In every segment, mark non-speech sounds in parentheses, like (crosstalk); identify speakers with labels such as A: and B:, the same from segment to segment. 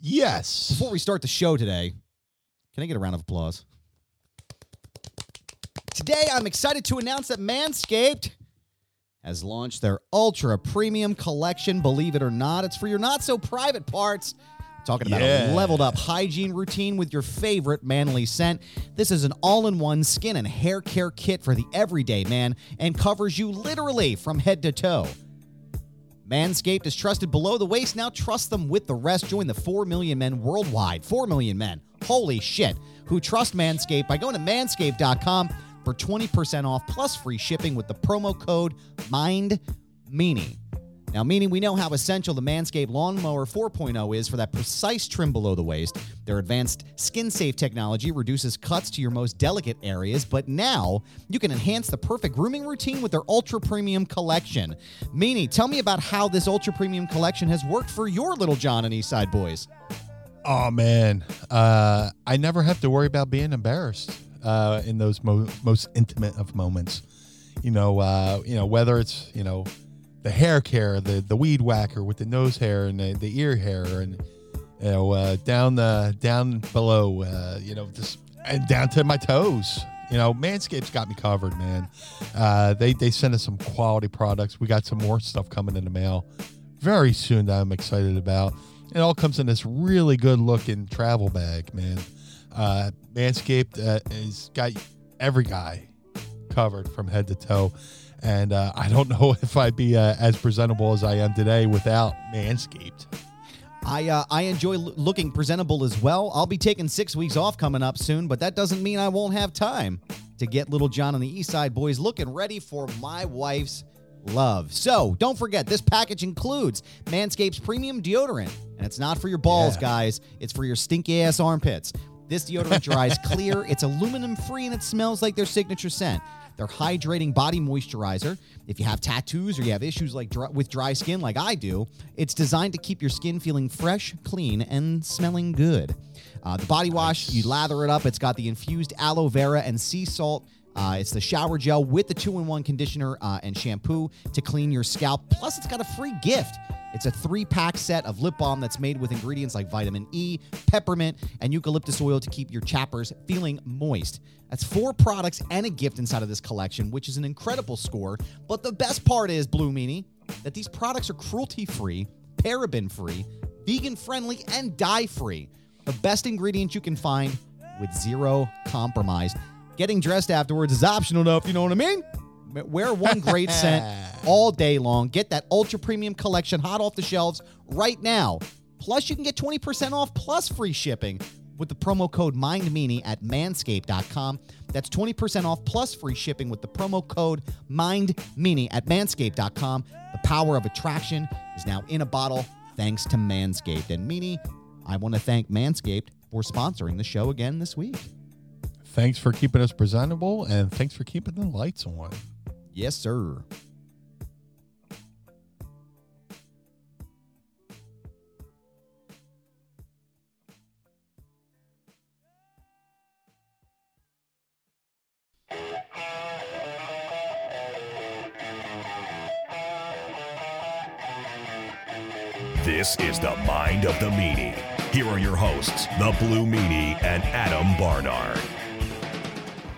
A: Yes.
B: before we start the show today, can I get a round of applause? Today, I'm excited to announce that Manscaped has launched their ultra premium collection. Believe it or not, it's for your not so private parts. Talking about a leveled up hygiene routine with your favorite manly scent. This is an all in one skin and hair care kit for the everyday man and covers you literally from head to toe. Manscaped is trusted below the waist. Now trust them with the rest. Join the 4 million men worldwide. 4 million men. Holy shit. Who trust Manscaped by going to manscaped.com for 20% off plus free shipping with the promo code MINDMeanie. Now, Meanie we know how essential the Manscaped Lawnmower 4.0 is for that precise trim below the waist. Their advanced skin safe technology reduces cuts to your most delicate areas, but now you can enhance the perfect grooming routine with their ultra premium collection. Meanie, tell me about how this ultra premium collection has worked for your little John and Eastside boys.
A: Oh man, uh, I never have to worry about being embarrassed uh, in those mo- most intimate of moments. You know, uh, you know whether it's you know the hair care, the the weed whacker with the nose hair and the, the ear hair, and you know uh, down the down below, uh, you know, just and down to my toes. You know, Manscaped's got me covered, man. Uh, they they send us some quality products. We got some more stuff coming in the mail very soon that I'm excited about. It all comes in this really good looking travel bag, man. Uh, Manscaped uh, has got every guy covered from head to toe. And uh, I don't (laughs) know if I'd be uh, as presentable as I am today without Manscaped.
B: I uh, I enjoy l- looking presentable as well. I'll be taking six weeks off coming up soon, but that doesn't mean I won't have time to get little John and the East Side Boys looking ready for my wife's love. So don't forget, this package includes Manscaped's premium deodorant, and it's not for your balls,
A: Yeah.
B: guys. It's for your stinky ass armpits. This deodorant dries (laughs) clear. It's aluminum free and it smells like their signature scent. Their hydrating body moisturizer. If you have tattoos or you have issues like dry, with dry skin, like I do, it's designed to keep your skin feeling fresh, clean, and smelling good. Uh, the body wash, you lather it up. It's got the infused aloe vera and sea salt. Uh, it's the shower gel with the two-in-one conditioner uh, and shampoo to clean your scalp. Plus, it's got a free gift. It's a three-pack set of lip balm that's made with ingredients like vitamin E, peppermint, and eucalyptus oil to keep your chappers feeling moist. That's four products and a gift inside of this collection, which is an incredible score. But the best part is, Blue Meanie, that these products are cruelty-free, paraben-free, vegan-friendly, and dye-free. The best ingredients you can find with zero compromise. Getting dressed afterwards is optional enough, you know what I mean? Wear one great scent (laughs) all day long. Get that ultra premium collection hot off the shelves right now. Plus, you can get 20% off plus free shipping with the promo code MindMeanie at manscaped.com. That's 20% off plus free shipping with the promo code MindMeanie at manscaped.com. The power of attraction is now in a bottle thanks to Manscaped. And Meanie, I want to thank Manscaped for sponsoring the show again this week.
A: Thanks for keeping us presentable and thanks for keeping the lights on.
B: Yes, sir.
C: This is the Mind of the Meanie. Here are your hosts, the Blue Meanie and Adam Barnard.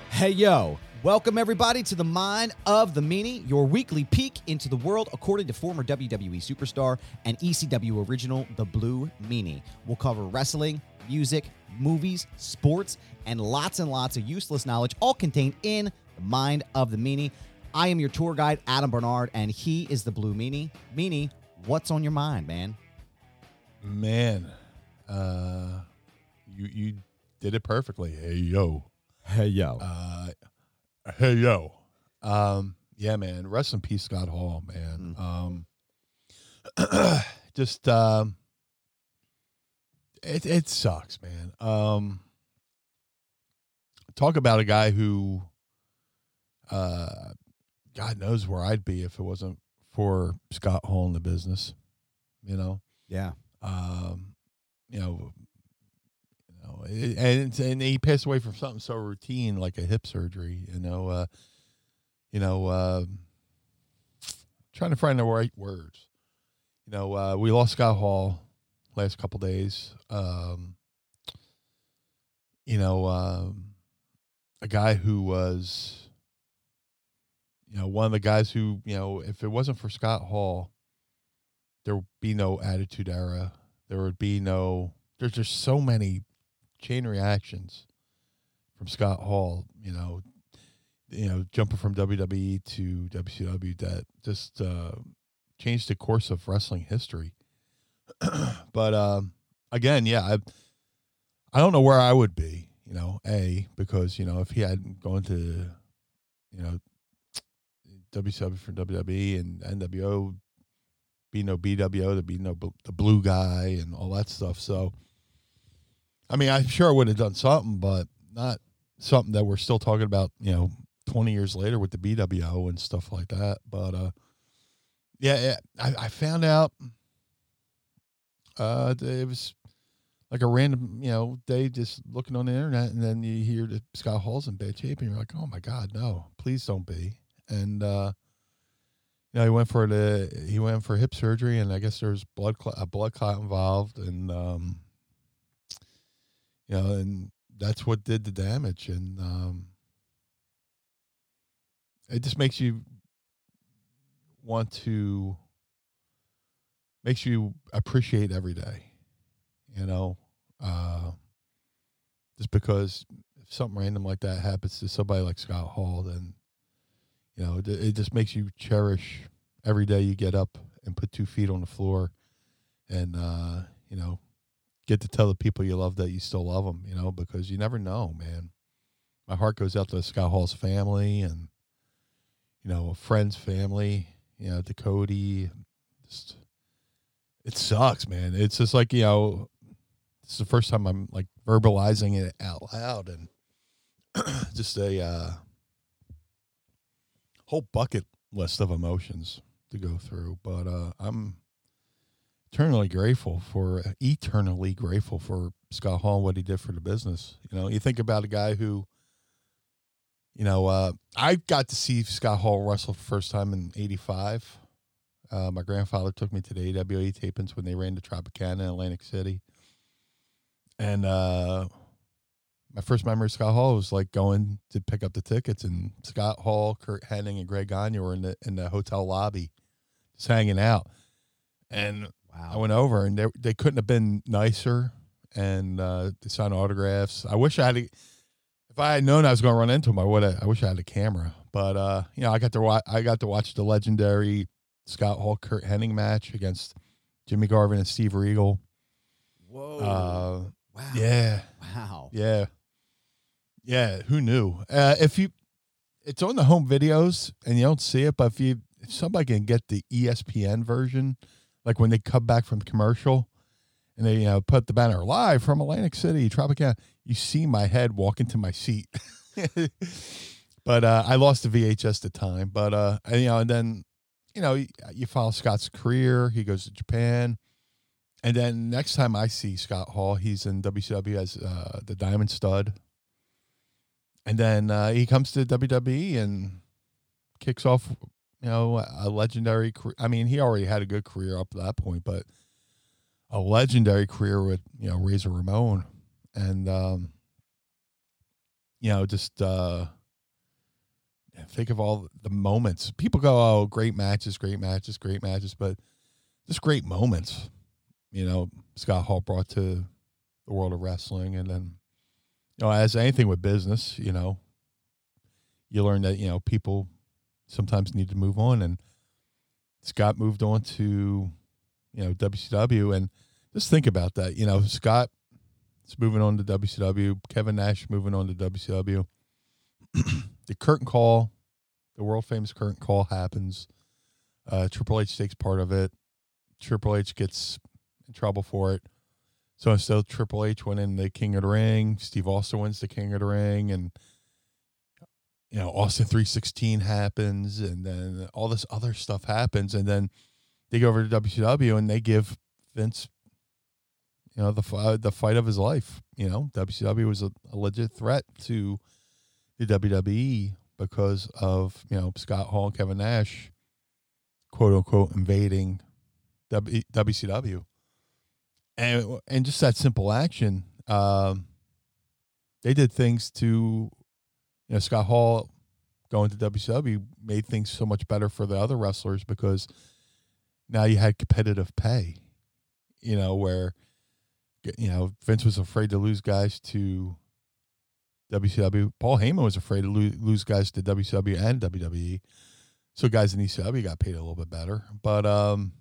B: Hey, yo. Welcome, everybody, to the Mind of the Meanie, your weekly peek into the world according to former WWE superstar and ECW original, The Blue Meanie. We'll cover wrestling, music, movies, sports, and lots and lots of useless knowledge, all contained in the Mind of the Meanie. I am your tour guide, Adam Barnard, and he is the Blue Meanie. Meanie, what's on your mind, man?
A: Man, uh, you you did it perfectly. Hey yo,
B: Hey yo.
A: uh, hey yo. Um, yeah, man. Rest in peace, Scott Hall, man. Um, (clears throat) just um, it it sucks, man. Um, talk about a guy who, uh, God knows where I'd be if it wasn't for Scott Hall in the business. You know,
B: yeah.
A: Um, you know, you know, and and he passed away from something so routine like a hip surgery. You know, uh, you know, uh, trying to find the right words. You know, uh, we lost Scott Hall last couple days. Um, you know, um, a guy who was, you know, one of the guys who, you know, if it wasn't for Scott Hall, there would be no Attitude Era. There would be no. There's just so many chain reactions from Scott Hall. You know, you know, jumping from WWE to WCW that just uh, changed the course of wrestling history. (clears throat) but um, again, yeah, I I don't know where I would be. You know, a because you know if he hadn't gone to you know WCW from WWE and NWO be no BWO, there'd be no the blue guy and all that stuff. So, I mean, I'm sure I would have done something, but not something that we're still talking about, you know, 20 years later with the BWO and stuff like that. But, uh, yeah, yeah I, I found out, uh, it was like a random, you know, day just looking on the internet and then you hear that Scott Hall's in bad shape and you're like, oh my God, no, please don't be. And, uh, you know, he went for the he went for hip surgery, and I guess there's blood clot, a blood clot involved, and um, you know, and that's what did the damage, and um, it just makes you want to makes you appreciate every day, you know, uh, just because if something random like that happens to somebody like Scott Hall, then you know, it, it just makes you cherish every day you get up and put two feet on the floor and, uh, you know, get to tell the people you love that you still love them, you know, because you never know, man. My heart goes out to Scott Hall's family and, you know, a friend's family, you know, to Cody. Just, it sucks, man. It's just like, you know, is the first time I'm like verbalizing it out loud and (clears throat) just a, uh, whole bucket list of emotions to go through. But uh, I'm eternally grateful for eternally grateful for Scott Hall what he did for the business. You know, you think about a guy who, you know, uh, I got to see Scott Hall wrestle for the first time in '85. Uh, my grandfather took me to the AWA tapings when they ran the Tropicana in Atlantic City, and uh, my first memory of Scott Hall was like going to pick up the tickets, and Scott Hall, Curt Hennig, and Greg Gagne were in the in the hotel lobby, just hanging out. And I went over, and they they couldn't have been nicer, and uh, they signed autographs. I wish I had. A, if I had known I was going to run into him, I would. I wish I had a camera. But uh, you know, I got to watch. I got to watch the legendary Scott Hall Curt Hennig match against Jimmy Garvin and Steve Regal.
B: Whoa.
A: Uh,
B: wow.
A: yeah.
B: Wow.
A: Yeah. Yeah, who knew? Uh, if you it's on the home videos and you don't see it, but if you if somebody can get the ESPN version, like when they come back from commercial and they you know put the banner live from Atlantic City, Tropicana, you see my head walk into my seat. (laughs) but uh, I lost the VHS at the time. But uh, and, you know, and then you know you, you follow Scott's career. He goes to Japan. And then next time I see Scott Hall, he's in WCW as uh, the Diamond Stud. And then uh, he comes to WWE and kicks off, you know, a legendary career. I mean, he already had a good career up to that point, but a legendary career with, you know, Razor Ramon. And, um, you know, just uh, think of all the moments. People go, oh, great matches, great matches, great matches, but just great moments you know, Scott Hall brought to the world of wrestling. And then, know, as anything with business, you know, you learn that, you know, people sometimes need to move on. And Scott moved on to, you know, WCW. And just think about that. You know, Scott is moving on to WCW. Kevin Nash moving on to WCW. (clears throat) the curtain call, the world famous curtain call happens. Uh, Triple H takes part of it. Triple H gets in trouble for it. So of Triple H winning the King of the Ring, Steve Austin wins the King of the Ring, and you know Austin three sixteen happens, and then all this other stuff happens, and then they go over to WCW and they give Vince, you know, the uh, the fight of his life. You know, WCW was a, a legit threat to the WWE because of you know Scott Hall, Kevin Nash, quote unquote, invading w, WCW, and and just that simple action. Um, they did things to, you know, Scott Hall going to WCW made things so much better for the other wrestlers because now you had competitive pay, you know, where you know Vince was afraid to lose guys to WCW. Paul Heyman was afraid to lose, guys to WCW and WWE. So guys in ECW got paid a little bit better, but um,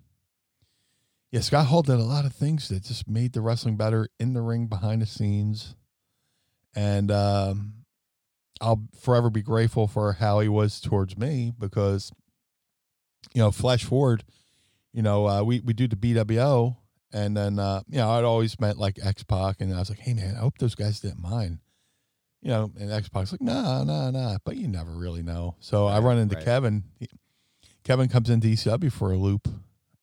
A: yeah, Scott Hall did a lot of things that just made the wrestling better in the ring, behind the scenes, and um, I'll forever be grateful for how he was towards me because, you know, flash forward you know, uh, we we do the BWO, and then uh, you know, I'd always met like X Pac, and I was like, hey man, I hope those guys didn't mind. You know, and X Pac's like, nah, nah, nah, but you never really know. So right, I run into right. Kevin. He, Kevin comes into ECW for a loop,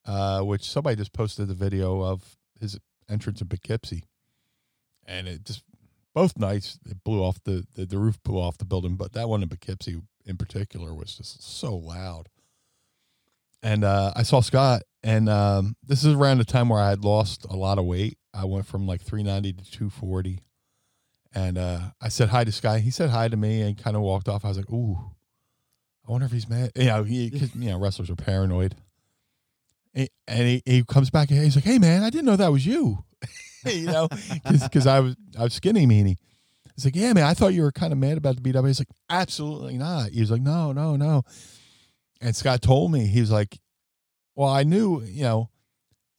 A: uh, which somebody just posted the video of his entrance in Poughkeepsie, and it just both nights it blew off the, the the roof blew off the building, but that one in Poughkeepsie in particular was just so loud and uh, I saw Scott, and um, this is around the time where I had lost a lot of weight. I went from like 390 to 240, and uh, I said hi to Scott. He said hi to me and kind of walked off. I was like, "Ooh, I wonder if he's mad." You know, he, you know, wrestlers are paranoid. And he, he comes back and he's like, "Hey, man, I didn't know that was you." (laughs) you know, because I was I was skinny meanie. He's like, "Yeah, man, I thought you were kind of mad about the BW." He's like, "Absolutely not." He was like, "No, no, no." And Scott told me, he was like, well, I knew, you know,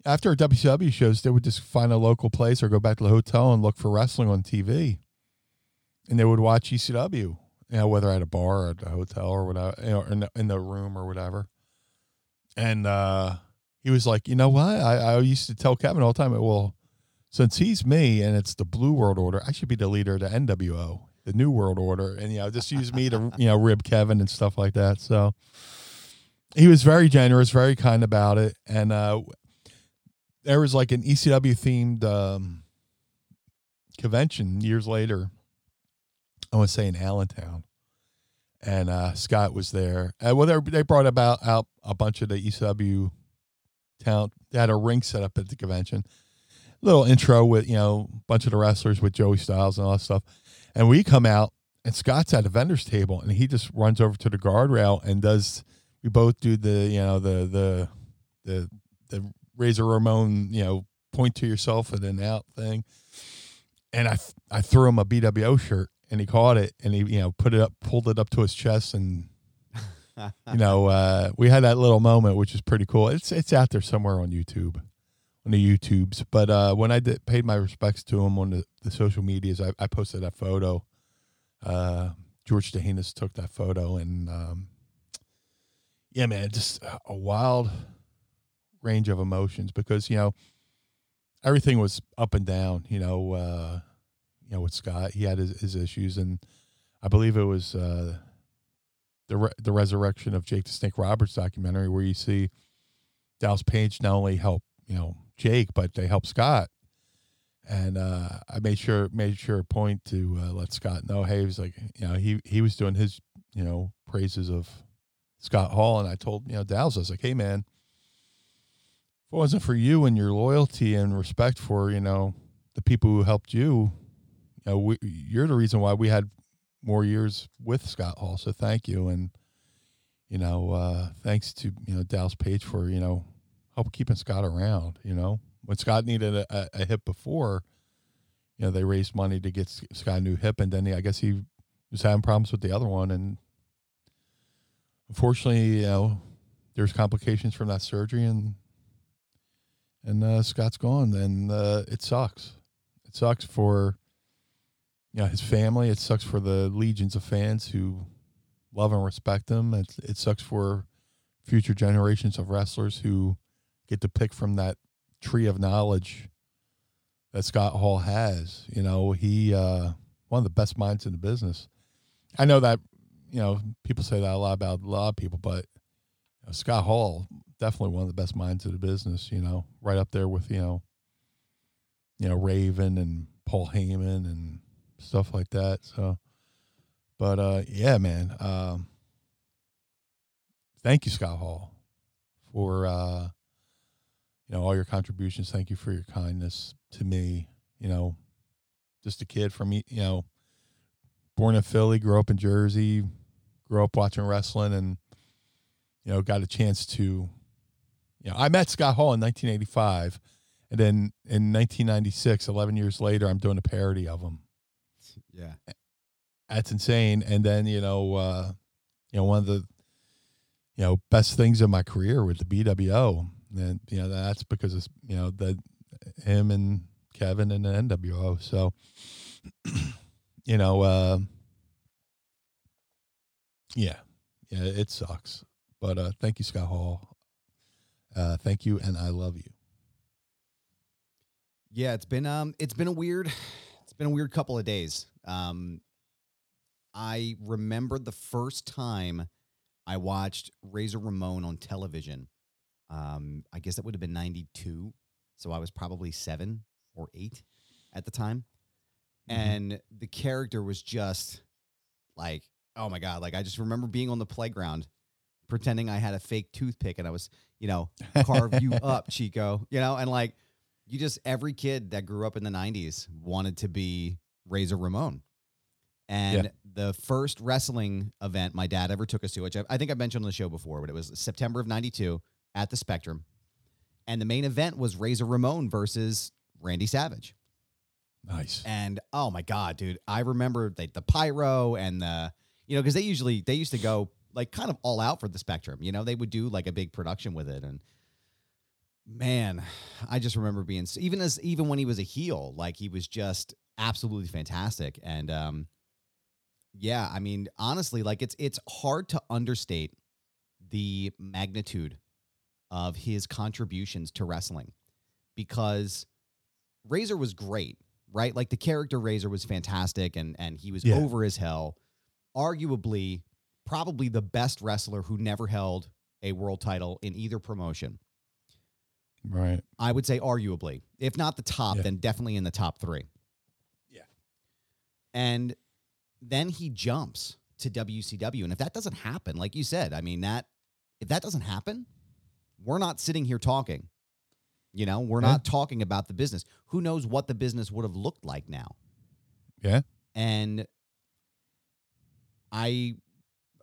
A: after WCW shows, they would just find a local place or go back to the hotel and look for wrestling on TV. And they would watch ECW, you know, whether at a bar or at a hotel or whatever, you know, in the, in the room or whatever. And uh, he was like, you know what? I, I used to tell Kevin all the time, well, since he's me and it's the Blue World Order, I should be the leader of the NWO, the New World Order. And, you know, just use me to, you know, rib Kevin and stuff like that. So, he was very generous, very kind about it, and uh, there was like an ECW themed um, convention years later. I want to say in Allentown, and uh, Scott was there. Uh, well, they brought about out a bunch of the ECW They had a ring set up at the convention. Little intro with you know a bunch of the wrestlers with Joey Styles and all that stuff, and we come out and Scott's at a vendor's table and he just runs over to the guardrail and does we both do the you know the the the the Razor Ramon you know point to yourself and then out thing, and I I threw him a BWO shirt and he caught it and he you know put it up pulled it up to his chest and you know uh, we had that little moment which is pretty cool. It's it's out there somewhere on YouTube on the YouTubes. But uh, when I did, paid my respects to him on the, the social medias, I, I posted that photo. Uh, George Tahinos took that photo, and um, yeah, man, just a wild range of emotions because you know everything was up and down. You know, uh, you know with Scott, he had his, his issues, and I believe it was uh, the re- the resurrection of Jake the Snake Roberts documentary where you see Dallas Page not only help you know Jake, but they help Scott. And uh, I made sure made sure a point to uh, let Scott know, hey, he was like, you know, he he was doing his you know praises of Scott Hall, and I told you know Dallas, I was like, hey man, if it wasn't for you and your loyalty and respect for you know the people who helped you, you know, we, you're the reason why we had more years with Scott Hall. So thank you, and you know, uh, thanks to you know Dallas Page for you know help keeping Scott around. You know, when Scott needed a, a hip before, you know, they raised money to get Scott a new hip, and then he, I guess he was having problems with the other one, and unfortunately, you know, there's complications from that surgery, and and uh, Scott's gone, and uh, it sucks. It sucks for know his family. It sucks for the legions of fans who love and respect him. It it sucks for future generations of wrestlers who get to pick from that tree of knowledge that Scott Hall has. You know, he uh, one of the best minds in the business. I know that you know people say that a lot about a lot of people, but you know, Scott Hall definitely one of the best minds in the business. You know, right up there with you know, you know Raven and Paul Heyman and stuff like that. So, but uh, yeah, man. Um, thank you, Scott Hall, for uh, you know all your contributions. Thank you for your kindness to me. You know, just a kid from you know, born in Philly, grew up in Jersey, grew up watching wrestling, and you know got a chance to. You know, I met Scott Hall in 1985, and then in 1996, 11 years later, I'm doing a parody of him.
B: Yeah.
A: That's insane. And then you know, uh, you know, one of the you know best things of my career with the BWO, and you know that's because it's you know the him and Kevin and the NWO. So (clears throat) you know, uh, yeah, yeah, it sucks. But uh, thank you, Scott Hall. Uh, thank you, and I love you.
B: Yeah, it's been um it's been a weird been a weird couple of days. Um I remember the first time I watched Razor Ramon on television. Um I guess that would have been 92. So I was probably 7 or 8 at the time. And the character was just like oh my god, like I just remember being on the playground pretending I had a fake toothpick and I was, you know, carve you (laughs) up, Chico, you know, and like you just every kid that grew up in the 90s wanted to be Razor Ramon. And
A: Yeah.
B: the first wrestling event my dad ever took us to, which I, I think I mentioned on the show before, but it was September of 92 at the Spectrum. And the main event was Razor Ramon versus Randy Savage.
A: Nice.
B: And oh my god, dude, I remember the, the pyro and the you know because they usually they used to go like kind of all out for the Spectrum. You know, they would do like a big production with it, and man, I just remember being even as even when he was a heel, like he was just absolutely fantastic. And um, yeah, I mean, honestly, like it's it's hard to understate the magnitude of his contributions to wrestling because Razor was great, right? Like the character Razor was fantastic and and he was
A: Yeah.
B: over as hell. Arguably, probably the best wrestler who never held a world title in either promotion.
A: Right.
B: I would say arguably, if not the top,
A: Yeah.
B: then definitely in the top three.
A: Yeah.
B: And then he jumps to WCW, and if that doesn't happen, like you said, I mean that if that doesn't happen, we're not sitting here talking. You know, we're
A: Yeah.
B: not talking about the business. Who knows what the business would have looked like now?
A: Yeah.
B: and I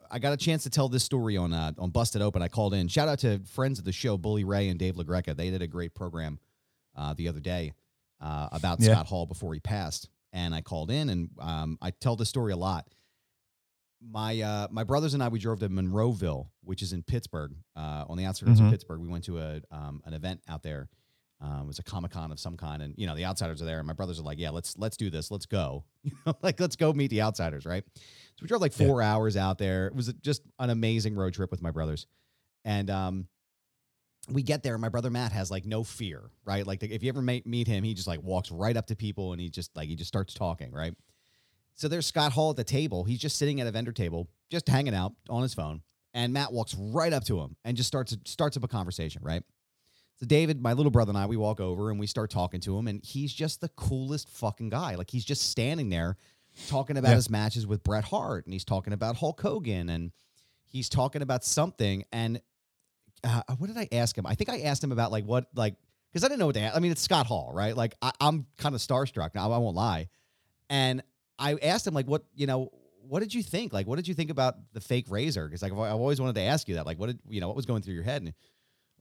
B: I got a chance to tell this story on uh, on Busted Open. I called in. Shout out to friends of the show, Bully Ray and Dave LaGreca. They did a great program uh, the other day uh, about
A: Yeah.
B: Scott Hall before he passed, and I called in and um, I tell this story a lot. My uh, my brothers and I we drove to Monroeville, which is in Pittsburgh, uh, on the outskirts
A: Mhm.
B: of Pittsburgh. We went to a um, an event out there. Uh, it was a comic con of some kind, and you know the outsiders are there. And my brothers are like, "Yeah, let's let's do this. Let's go. (laughs) You know, like let's go meet the outsiders, right?" So we drove like
A: Yeah.
B: four hours out there. It was just an amazing road trip with my brothers, and um, we get there. and My brother Matt has like no fear, right? Like if you ever meet meet him, he just like walks right up to people and he just like he just starts talking, right? So there's Scott Hall at the table. He's just sitting at a vendor table, just hanging out on his phone. And Matt walks right up to him and just starts starts up a conversation, right? So David, my little brother and I, we walk over and we start talking to him, and he's just the coolest fucking guy. Like he's just standing there talking about
A: Yeah.
B: his matches with Bret Hart, and he's talking about Hulk Hogan, and he's talking about something. And uh, what did I ask him? I think I asked him about like what like because I didn't know what to ask. I mean, it's Scott Hall, right? Like I, I'm kind of starstruck now. I won't lie. And I asked him like, what you know, what did you think? Like, what did you think about the fake razor? Because like I've I've always wanted to ask you that. Like, what did you know? What was going through your head? And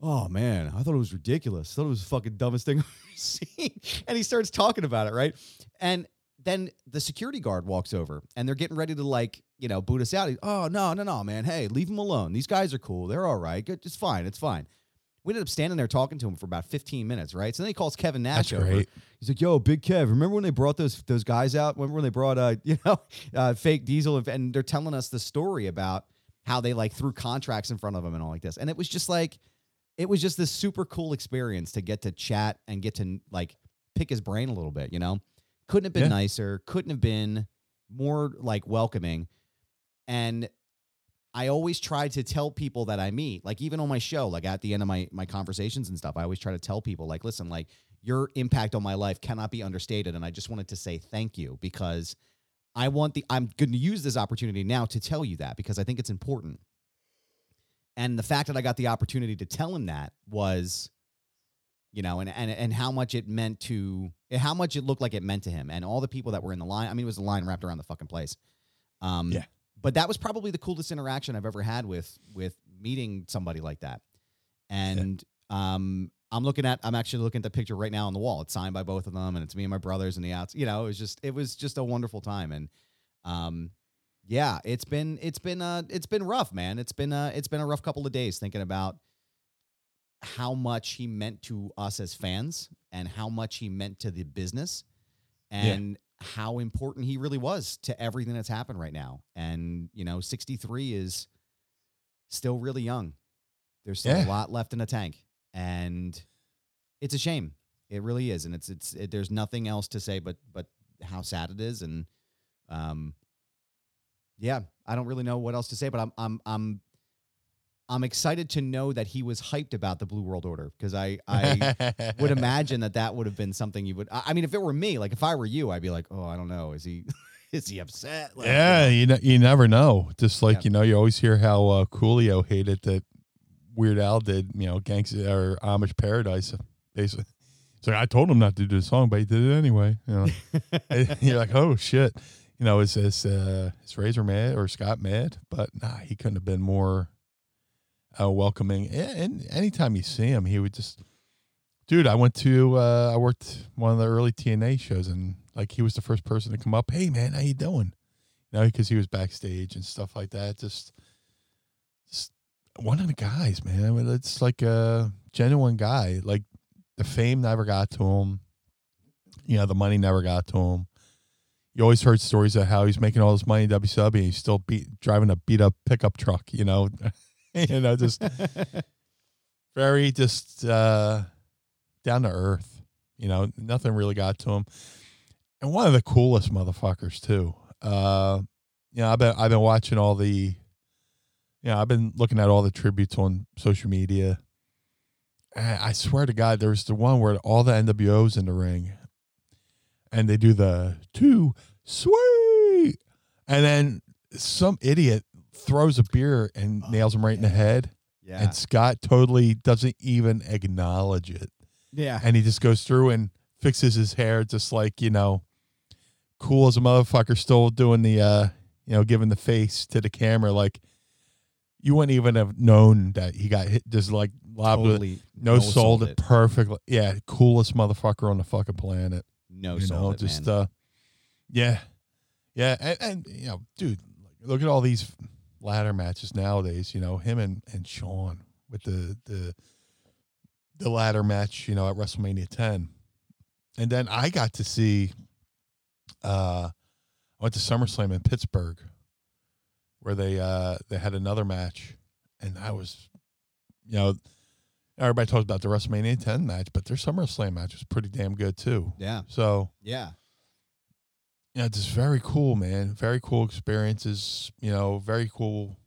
B: oh man, I thought it was ridiculous. I thought it was the fucking dumbest thing (laughs) I've ever seen. And he starts talking about it, right? And then the security guard walks over and they're getting ready to like, you know, boot us out. He- oh no, no, no, man. Hey, leave them alone. These guys are cool. They're all right. Good. It's fine. It's fine. We ended up standing there talking to him for about 15 minutes, right? So then he calls Kevin Nash
A: That's
B: over.
A: great.
B: He's like, "Yo, Big Kev, remember when they brought those those guys out? Remember when they brought uh, (laughs) you know, uh, fake Diesel and- and they're telling us the story about how they like threw contracts in front of him and all like this. And it was just like it was just this super cool experience to get to chat and get to like pick his brain a little bit, you know? Couldn't have been
A: Yeah.
B: nicer, couldn't have been more like welcoming. And I always try to tell people that I meet, like even on my show, like at the end of my my conversations and stuff, I always try to tell people, like, listen, like your impact on my life cannot be understated. And I just wanted to say thank you because I want the I'm going to use this opportunity now to tell you that because I think it's important. And the fact that I got the opportunity to tell him that was, you know, and and and how much it meant to how much it looked like it meant to him and all the people that were in the line. I mean, it was a line wrapped around the fucking place. Um,
A: Yeah.
B: But that was probably the coolest interaction I've ever had with with meeting somebody like that. And um, I'm looking at I'm actually looking at the picture right now on the wall. It's signed by both of them, and it's me and my brothers and the outs. You know, it was just it was just a wonderful time. And um, yeah, it's been it's been uh it's been rough, man. It's been uh it's been a rough couple of days thinking about how much he meant to us as fans and how much he meant to the business and how important he really was to everything that's happened right now. And, you know, 63 is still really young. There's still a lot left in the tank. And it's a shame. It really is. And it's it's it, there's nothing else to say but but how sad it is and um yeah, I don't really know what else to say, but I'm I'm I'm I'm excited to know that he was hyped about the Blue World Order because I I would (laughs) imagine that that would have been something you would. I mean, if it were me, like if I were you, I'd be like, oh, I don't know, is he (laughs) is he upset? Like, you
A: yeah, you know, you never know. Just like
B: Yeah.
A: you know, you always hear how uh, Coolio hated that Weird Al did. You know, Gangsta or Amish Paradise. Basically, it's like I told him not to do the song, but he did it anyway. You know, (laughs) you're like, oh shit. You know, is this uh, is Razor mad or Scott mad? But nah, he couldn't have been more uh, welcoming. And anytime you see him, he would just. Dude, I went to uh, I worked one of the early TNA shows, and like he was the first person to come up. Hey man, how you doing? You know, because he was backstage and stuff like that. Just, just one of the guys, man. I mean, it's like a genuine guy. Like the fame never got to him. You know, the money never got to him. You always heard stories of how he's making all this money in WCW and he's still beat, driving a beat up pickup truck. You know, (laughs) you know, just (laughs) very just uh, down to earth. You know, nothing really got to him. And one of the coolest motherfuckers too. Uh, you know, I've been I've been watching all the, you know, I've been looking at all the tributes on social media. I swear to God, there was the one where all the NWOs in the ring, and they do the too sweet, and then some idiot throws a beer and nails him right in the head,
B: yeah,
A: and Scott totally doesn't even acknowledge it.
B: Yeah,
A: and he just goes through and fixes his hair just like you know cool as a motherfucker still doing the uh you know giving the face to the camera. Like you wouldn't even have known that he got hit just like lobbed with
B: totally
A: no sold
B: sold
A: it. perfectly. Yeah coolest motherfucker on the fucking planet
B: no
A: you know
B: it,
A: just
B: man.
A: uh yeah yeah and, and you know dude look at all these ladder matches nowadays you know him and and shawn with the the the ladder match you know at wrestlemania 10 and then i got to see uh i went to summerslam in pittsburgh where they uh they had another match and i was you know everybody talks about the wrestlemania 10 match but their summerslam match was pretty damn good too
B: yeah,
A: so
B: yeah,
A: yeah, just very cool, man. Very cool experiences. You know, very cool.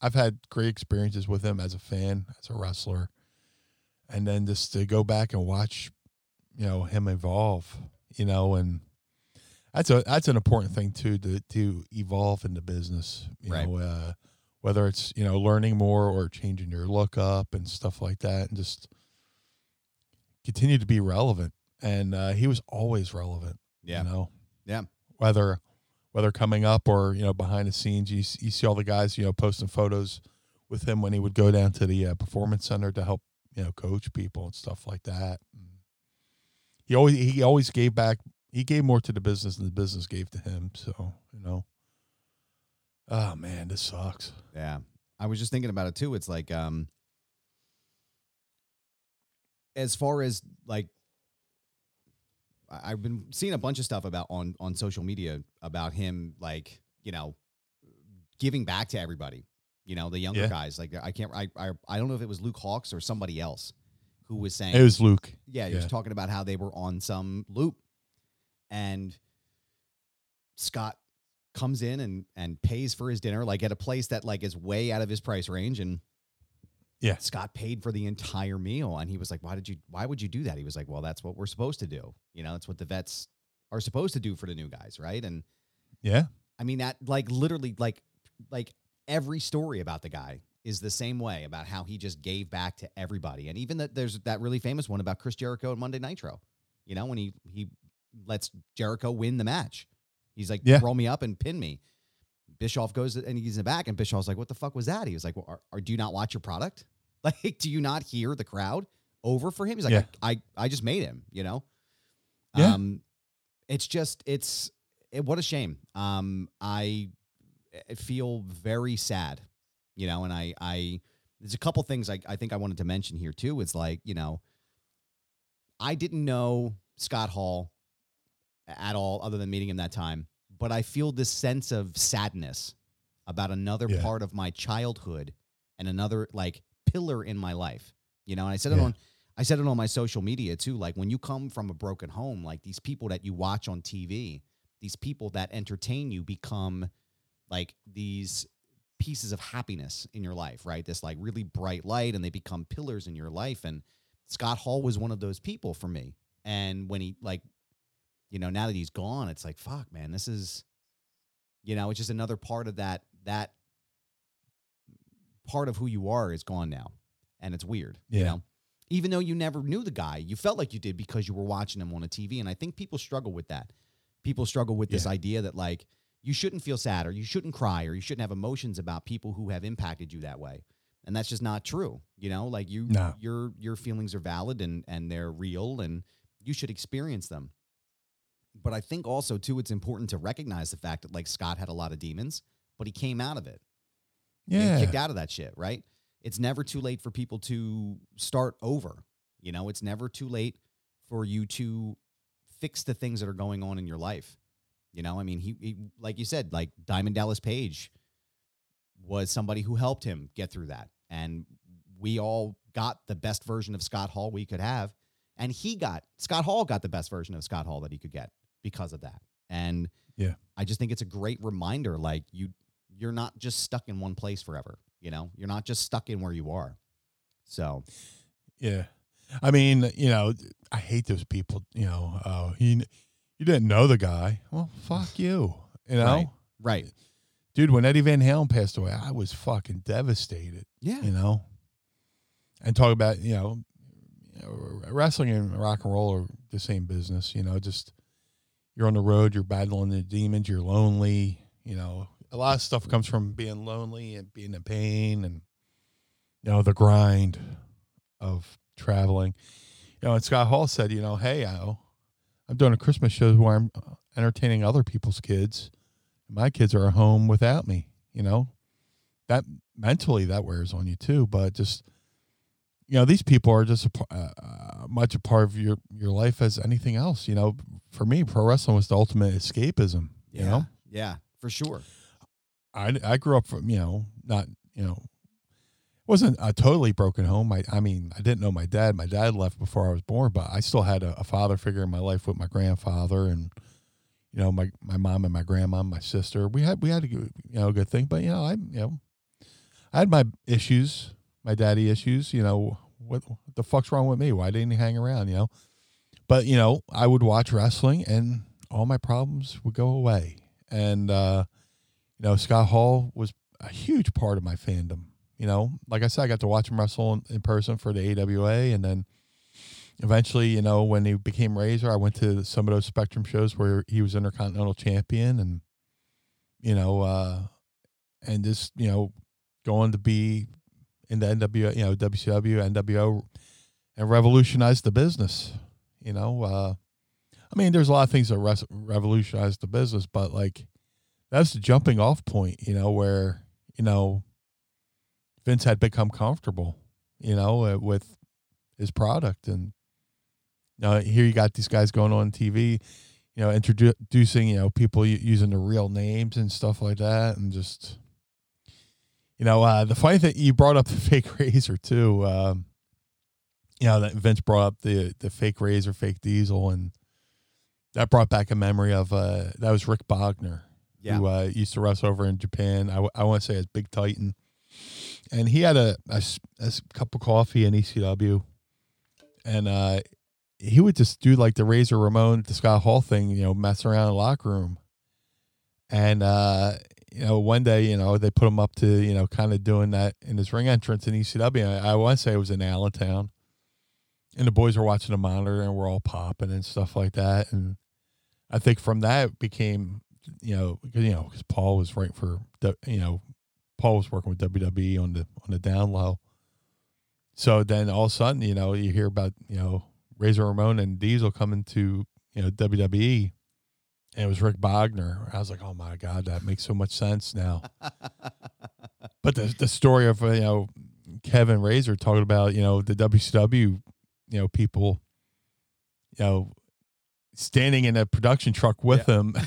A: I've had great experiences with him as a fan, as a wrestler, and then just to go back and watch, you know, him evolve. You know, and that's a that's an important thing too to to evolve in the business. You
B: Right.
A: know, uh, whether it's you know learning more or changing your look up and stuff like that, and just continue to be relevant. And uh, he was always relevant.
B: yeah,
A: You know,
B: yeah,
A: whether whether coming up or you know behind the scenes you, you see all the guys you know posting photos with him when he would go down to the uh, performance center to help you know coach people and stuff like that he always he always gave back he gave more to the business than the business gave to him so you know oh man this sucks
B: yeah. I was just thinking about it too. It's like, um, as far as like I've been seeing a bunch of stuff about on on social media about him like, you know, giving back to everybody. You know, the younger
A: Yeah.
B: guys. Like I can't I, I I don't know if it was Luke Hawx or somebody else who was saying
A: It was Luke.
B: yeah, he was talking about how they were on some loop, and Scott comes in and and pays for his dinner like at a place that like is way out of his price range, and
A: Yeah.
B: Scott paid for the entire meal, and he was like, "Why did you? Why would you do that?" He was like, "Well, that's what we're supposed to do. You know, that's what the vets are supposed to do for the new guys, right?" And
A: Yeah.
B: I mean that like literally like like every story about the guy is the same way about how he just gave back to everybody. And even that there's that really famous one about Chris Jericho and Monday Nitro. You know, when he he lets Jericho win the match. He's like,
A: Yeah.
B: roll me up and pin me. Bischoff goes and he's in the back, and Bischoff's like, "What the fuck was that?" He was like, well, are, are, "Do you not watch your product? (laughs) Like, do you not hear the crowd over for him?" He's like,
A: Yeah.
B: I, I, I just made him." You know,
A: Yeah.
B: um, it's just it's it, what a shame. Um, I, I feel very sad, you know, and I, I there's a couple things I, I think I wanted to mention here too. It's like you know, I didn't know Scott Hall at all, other than meeting him that time, but I feel this sense of sadness about another
A: Yeah.
B: part of my childhood and another like pillar in my life. You know, and I said it on I said it on my social media too. Like when you come from a broken home, like these people that you watch on TV, these people that entertain you become like these pieces of happiness in your life, right? This like really bright light and they become pillars in your life. And Scott Hall was one of those people for me. And when he like, you know, now that he's gone, it's like, fuck, man, this is, you know, it's just another part of that, that part of who you are is gone now. And it's weird, you
A: Yeah.
B: know? Even though you never knew the guy, you felt like you did because you were watching him on a TV. And I think people struggle with that. People struggle with this
A: Yeah.
B: idea that like you shouldn't feel sad or you shouldn't cry or you shouldn't have emotions about people who have impacted you that way. And that's just not true. You know, like you
A: No.
B: your your feelings are valid and and they're real and you should experience them. But I think also too it's important to recognize the fact that like Scott had a lot of demons, but he came out of it
A: Yeah.
B: kicked out of that shit, right? It's never too late for people to start over. You know, it's never too late for you to fix the things that are going on in your life. You know, I mean, he, he like you said, like Diamond Dallas Page was somebody who helped him get through that. And we all got the best version of Scott Hall we could have. And he got Scott Hall got the best version of Scott Hall that he could get because of that. And
A: Yeah.
B: I just think it's a great reminder like you you're not just stuck in one place forever. You know, you're not just stuck in where you are. So
A: Yeah. I mean, you know, I hate those people, you know, oh, you, you didn't know the guy. Well, fuck (sighs) you. You know?
B: Right. right.
A: Dude, when Eddie Van Halen passed away, I was fucking devastated,
B: Yeah.
A: you know? And talk about, you know, you know, wrestling and rock and roll are the same business, you know, just you're on the road, you're battling the demons, you're lonely, you know. A lot of stuff comes from being lonely and being in pain and you know, the grind of traveling. You know, and Scott Hall said, you know, hey, I, I'm doing a Christmas show where I'm uh, entertaining other people's kids. My kids are at home without me. You know, that mentally that wears on you too. But just, you know, these people are just a, uh, uh, much a part of your your life as anything else. You know, for me, pro wrestling was the ultimate escapism. You
B: Yeah.
A: know,
B: Yeah, for sure.
A: I I grew up from you know not you know wasn't a totally broken home. I I mean I didn't know my dad. My dad left before I was born, but I still had a, a father figure in my life with my grandfather and you know my my mom and my grandma, and my sister. We had we had a good, you know a good thing, but you know I you know I had my issues, my daddy issues. You know what, what the fuck's wrong with me? Why didn't he hang around? You know, but you know I would watch wrestling and all my problems would go away. And uh, you know Scott Hall was a huge part of my fandom. You know, like I said, I got to watch him wrestle in, in person for the AWA, and then eventually, you know, when he became Razor, I went to some of those Spectrum shows where he was Intercontinental Champion, and you know, uh, and just you know, going to be in the NWO, you know, WCW, NWO, and revolutionized the business. You know, uh, I mean, there's a lot of things that res- revolutionized the business, but like that's the jumping off point. You know, where you know Vince had become comfortable. You know, uh, with his product. And you know, here you got these guys going on TV, you know, introducing you know people using the real names and stuff like that, and just you know, uh, the funny thing you brought up the (laughs) fake razor too. Um, you know that Vince brought up the the fake razor, fake diesel, and that brought back a memory of uh, that was Rick Bognar,
B: Yeah.
A: who uh, used to wrestle over in Japan. I, w- I want to say as Big Titan, and he had a a cup of coffee in ECW, and uh, he would just do like the Razor Ramon the Scott Hall thing, you know, mess around in the locker room, and uh, you know, one day, you know, they put him up to you know, kind of doing that in his ring entrance in ECW. I, I want to say it was in Allentown. And the boys were watching the monitor and we're all popping and stuff like that. And I think from that became, you know, 'cause, you know, because Paul was right for, you know, Paul was working with WWE on the on the down low. So then all of a sudden, you know, you hear about you know Razor Ramon and Diesel coming to you know WWE, and it was Rick Bognar. I was like, oh my god, that makes so much sense now. (laughs) but the the story of you know Kevin Razor talking about you know the WCW, you know people, you know, standing in a production truck with him. (laughs)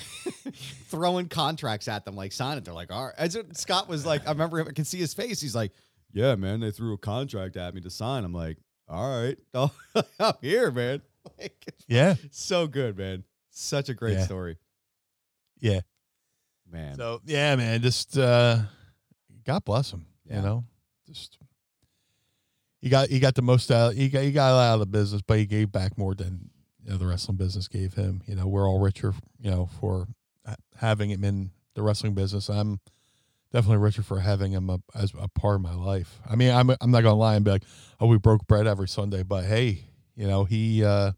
A: (laughs)
B: throwing contracts at them, like sign it. They're like, all right. As it- Scott was like, I remember him, I can see his face. He's like, yeah, man, they threw a contract at me to sign. I'm like, all right, I'm here, man. Like,
A: yeah,
B: so good, man. Such a great
A: Yeah.
B: story,
A: yeah.
B: man.
A: So yeah, man, just uh God bless him.
B: Yeah.
A: You know, just he got he got the most out. He got he got out of the business, but he gave back more than you know, the wrestling business gave him. You know, we're all richer, you know, for having him in the wrestling business. I'm definitely richer for having him a, as a part of my life. I mean, I'm I'm not gonna lie and be like, oh, we broke bread every Sunday, but hey, you know, he. uh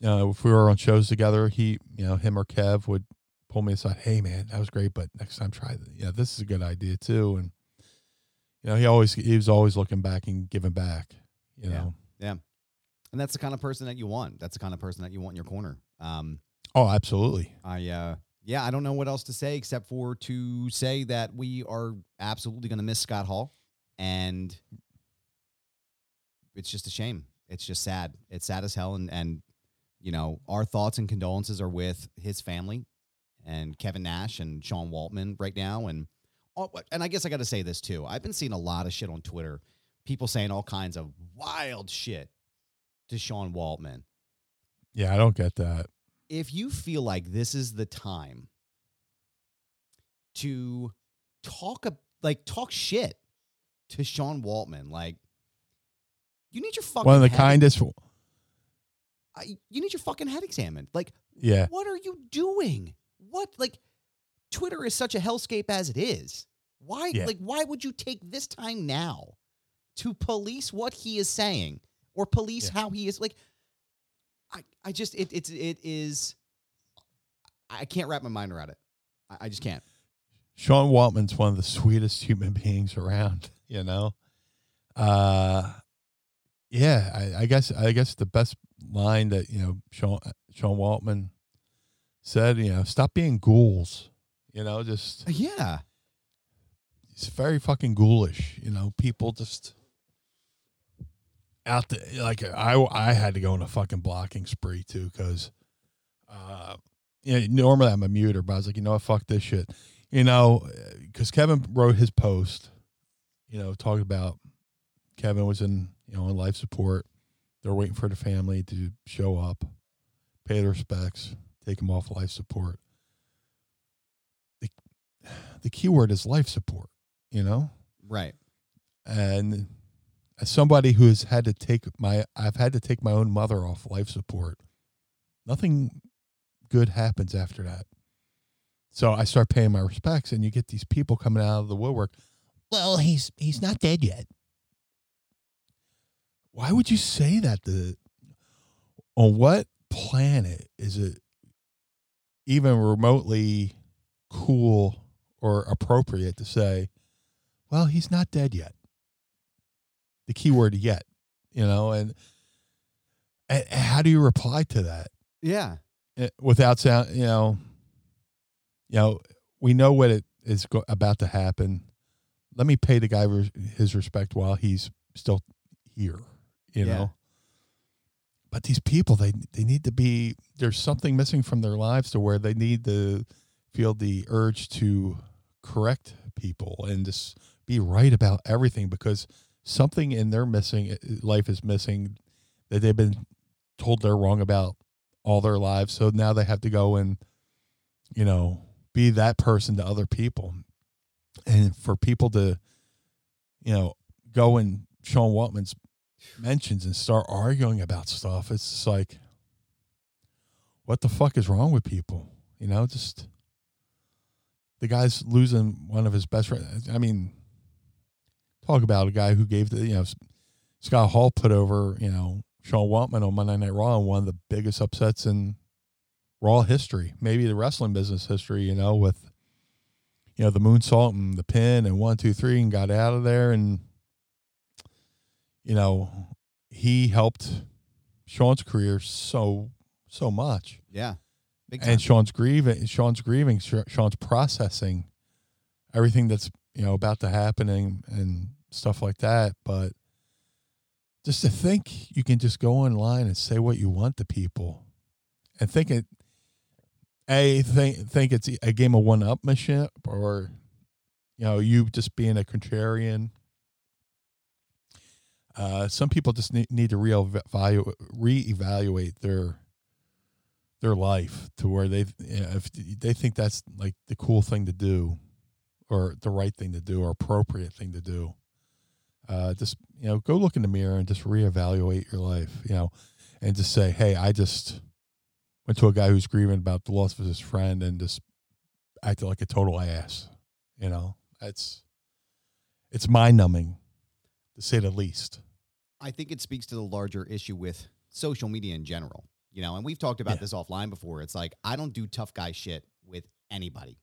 A: you know, if we were on shows together, he, you know, him or Kev would pull me aside. Hey, man, that was great, but next time try. th- Yeah, this is a good idea too. And you know, he always he was always looking back and giving back. You
B: Yeah.
A: know, yeah.
B: and that's the kind of person that you want. That's the kind of person that you want in your corner. Um,
A: oh, absolutely.
B: I uh yeah, I don't know what else to say except for to say that we are absolutely going to miss Scott Hall and it's just a shame. It's just sad. It's sad as hell and and you know, our thoughts and condolences are with his family and Kevin Nash and Sean Waltman right now and oh, and I guess I got to say this too. I've been seeing a lot of shit on Twitter. People saying all kinds of wild shit to Sean Waltman
A: Yeah, I don't get that.
B: if you feel like this is the time to talk a, like talk shit to Sean Waltman, like you need your fucking
A: One of the
B: head-
A: kindest.
B: I- you need your fucking head examined. Like,
A: Yeah,
B: what are you doing? What like Twitter is such a hellscape as it is. Why
A: Yeah.
B: like why would you take this time now to police what he is saying or police
A: Yeah.
B: how he is like I I just it it's it is I can't wrap my mind around it. I, I just can't.
A: Sean Waltman's one of the sweetest human beings around. (laughs) You know, uh, yeah. I, I guess I guess the best line that you know Sean Sean Waltman said, you know, stop being ghouls. You know, just
B: Yeah.
A: it's very fucking ghoulish. You know, people just out there. Like I, I had to go on a fucking blocking spree too because, uh, you know, normally I'm a muter, but I was like, you know what, fuck this shit. You know, because Kevin wrote his post. You know, talking about Kevin was in you know on life support. They're waiting for the family to show up, pay their respects, take him off life support. The, the key word is life support. You know,
B: Right.
A: and as somebody who has had to take my I've had to take my own mother off life support. Nothing good happens after that. So I start paying my respects and you get these people coming out of the woodwork. Well, he's he's not dead yet. Why would you say that to on what planet is it even remotely cool or appropriate to say, well, he's not dead yet? the keyword yet, you know, and, and how do you reply to that
B: Yeah.
A: Eh, without sound, you know, you know, we know what it is go- about to happen. Let me pay the guy res- his respect while he's still here, you
B: Yeah.
A: know. But these people, they they need to be. There's something missing from their lives to where they need to feel the urge to correct people and just be right about everything because something in their missing eh, life is missing that they've been told they're wrong about all their lives. So now they have to go and, you know, be that person to other people. And for people to, you know, go and Sean Waltman's mentions and start arguing about stuff, it's just like, what the fuck is wrong with people? You know, just the guy's losing one of his best friends. I mean, talk about a guy who gave the, you know, Scott Hall put over, you know, Sean Waltman on Monday Night Raw and one of the biggest upsets in Raw history, maybe the wrestling business history, you know, with, you know, the moonsault and the pin and one, two, three, and got out of there. And, you know, he helped Sean's career so, so much
B: Yeah.
A: And Sean's grieving, Sean's grieving, Sean's processing everything that's you know about to happen and, and stuff like that. But just to think you can just go online and say what you want to people, and think it, a think think it's a game of one upmanship, or you know you just being a contrarian. Uh, some people just need, need to reevaluate reevaluate their their life to where they you know, if they think that's like the cool thing to do or the right thing to do or appropriate thing to do. Uh, just you know go look in the mirror and just reevaluate your life you know and just say hey i just went to a guy who's grieving about the loss of his friend and just acted like a total ass you know? It's it's mind numbing to say the least
B: I think it speaks to the larger issue with social media in general. You know, and we've talked about
A: Yeah.
B: this offline before. It's like I don't do tough guy shit with anybody.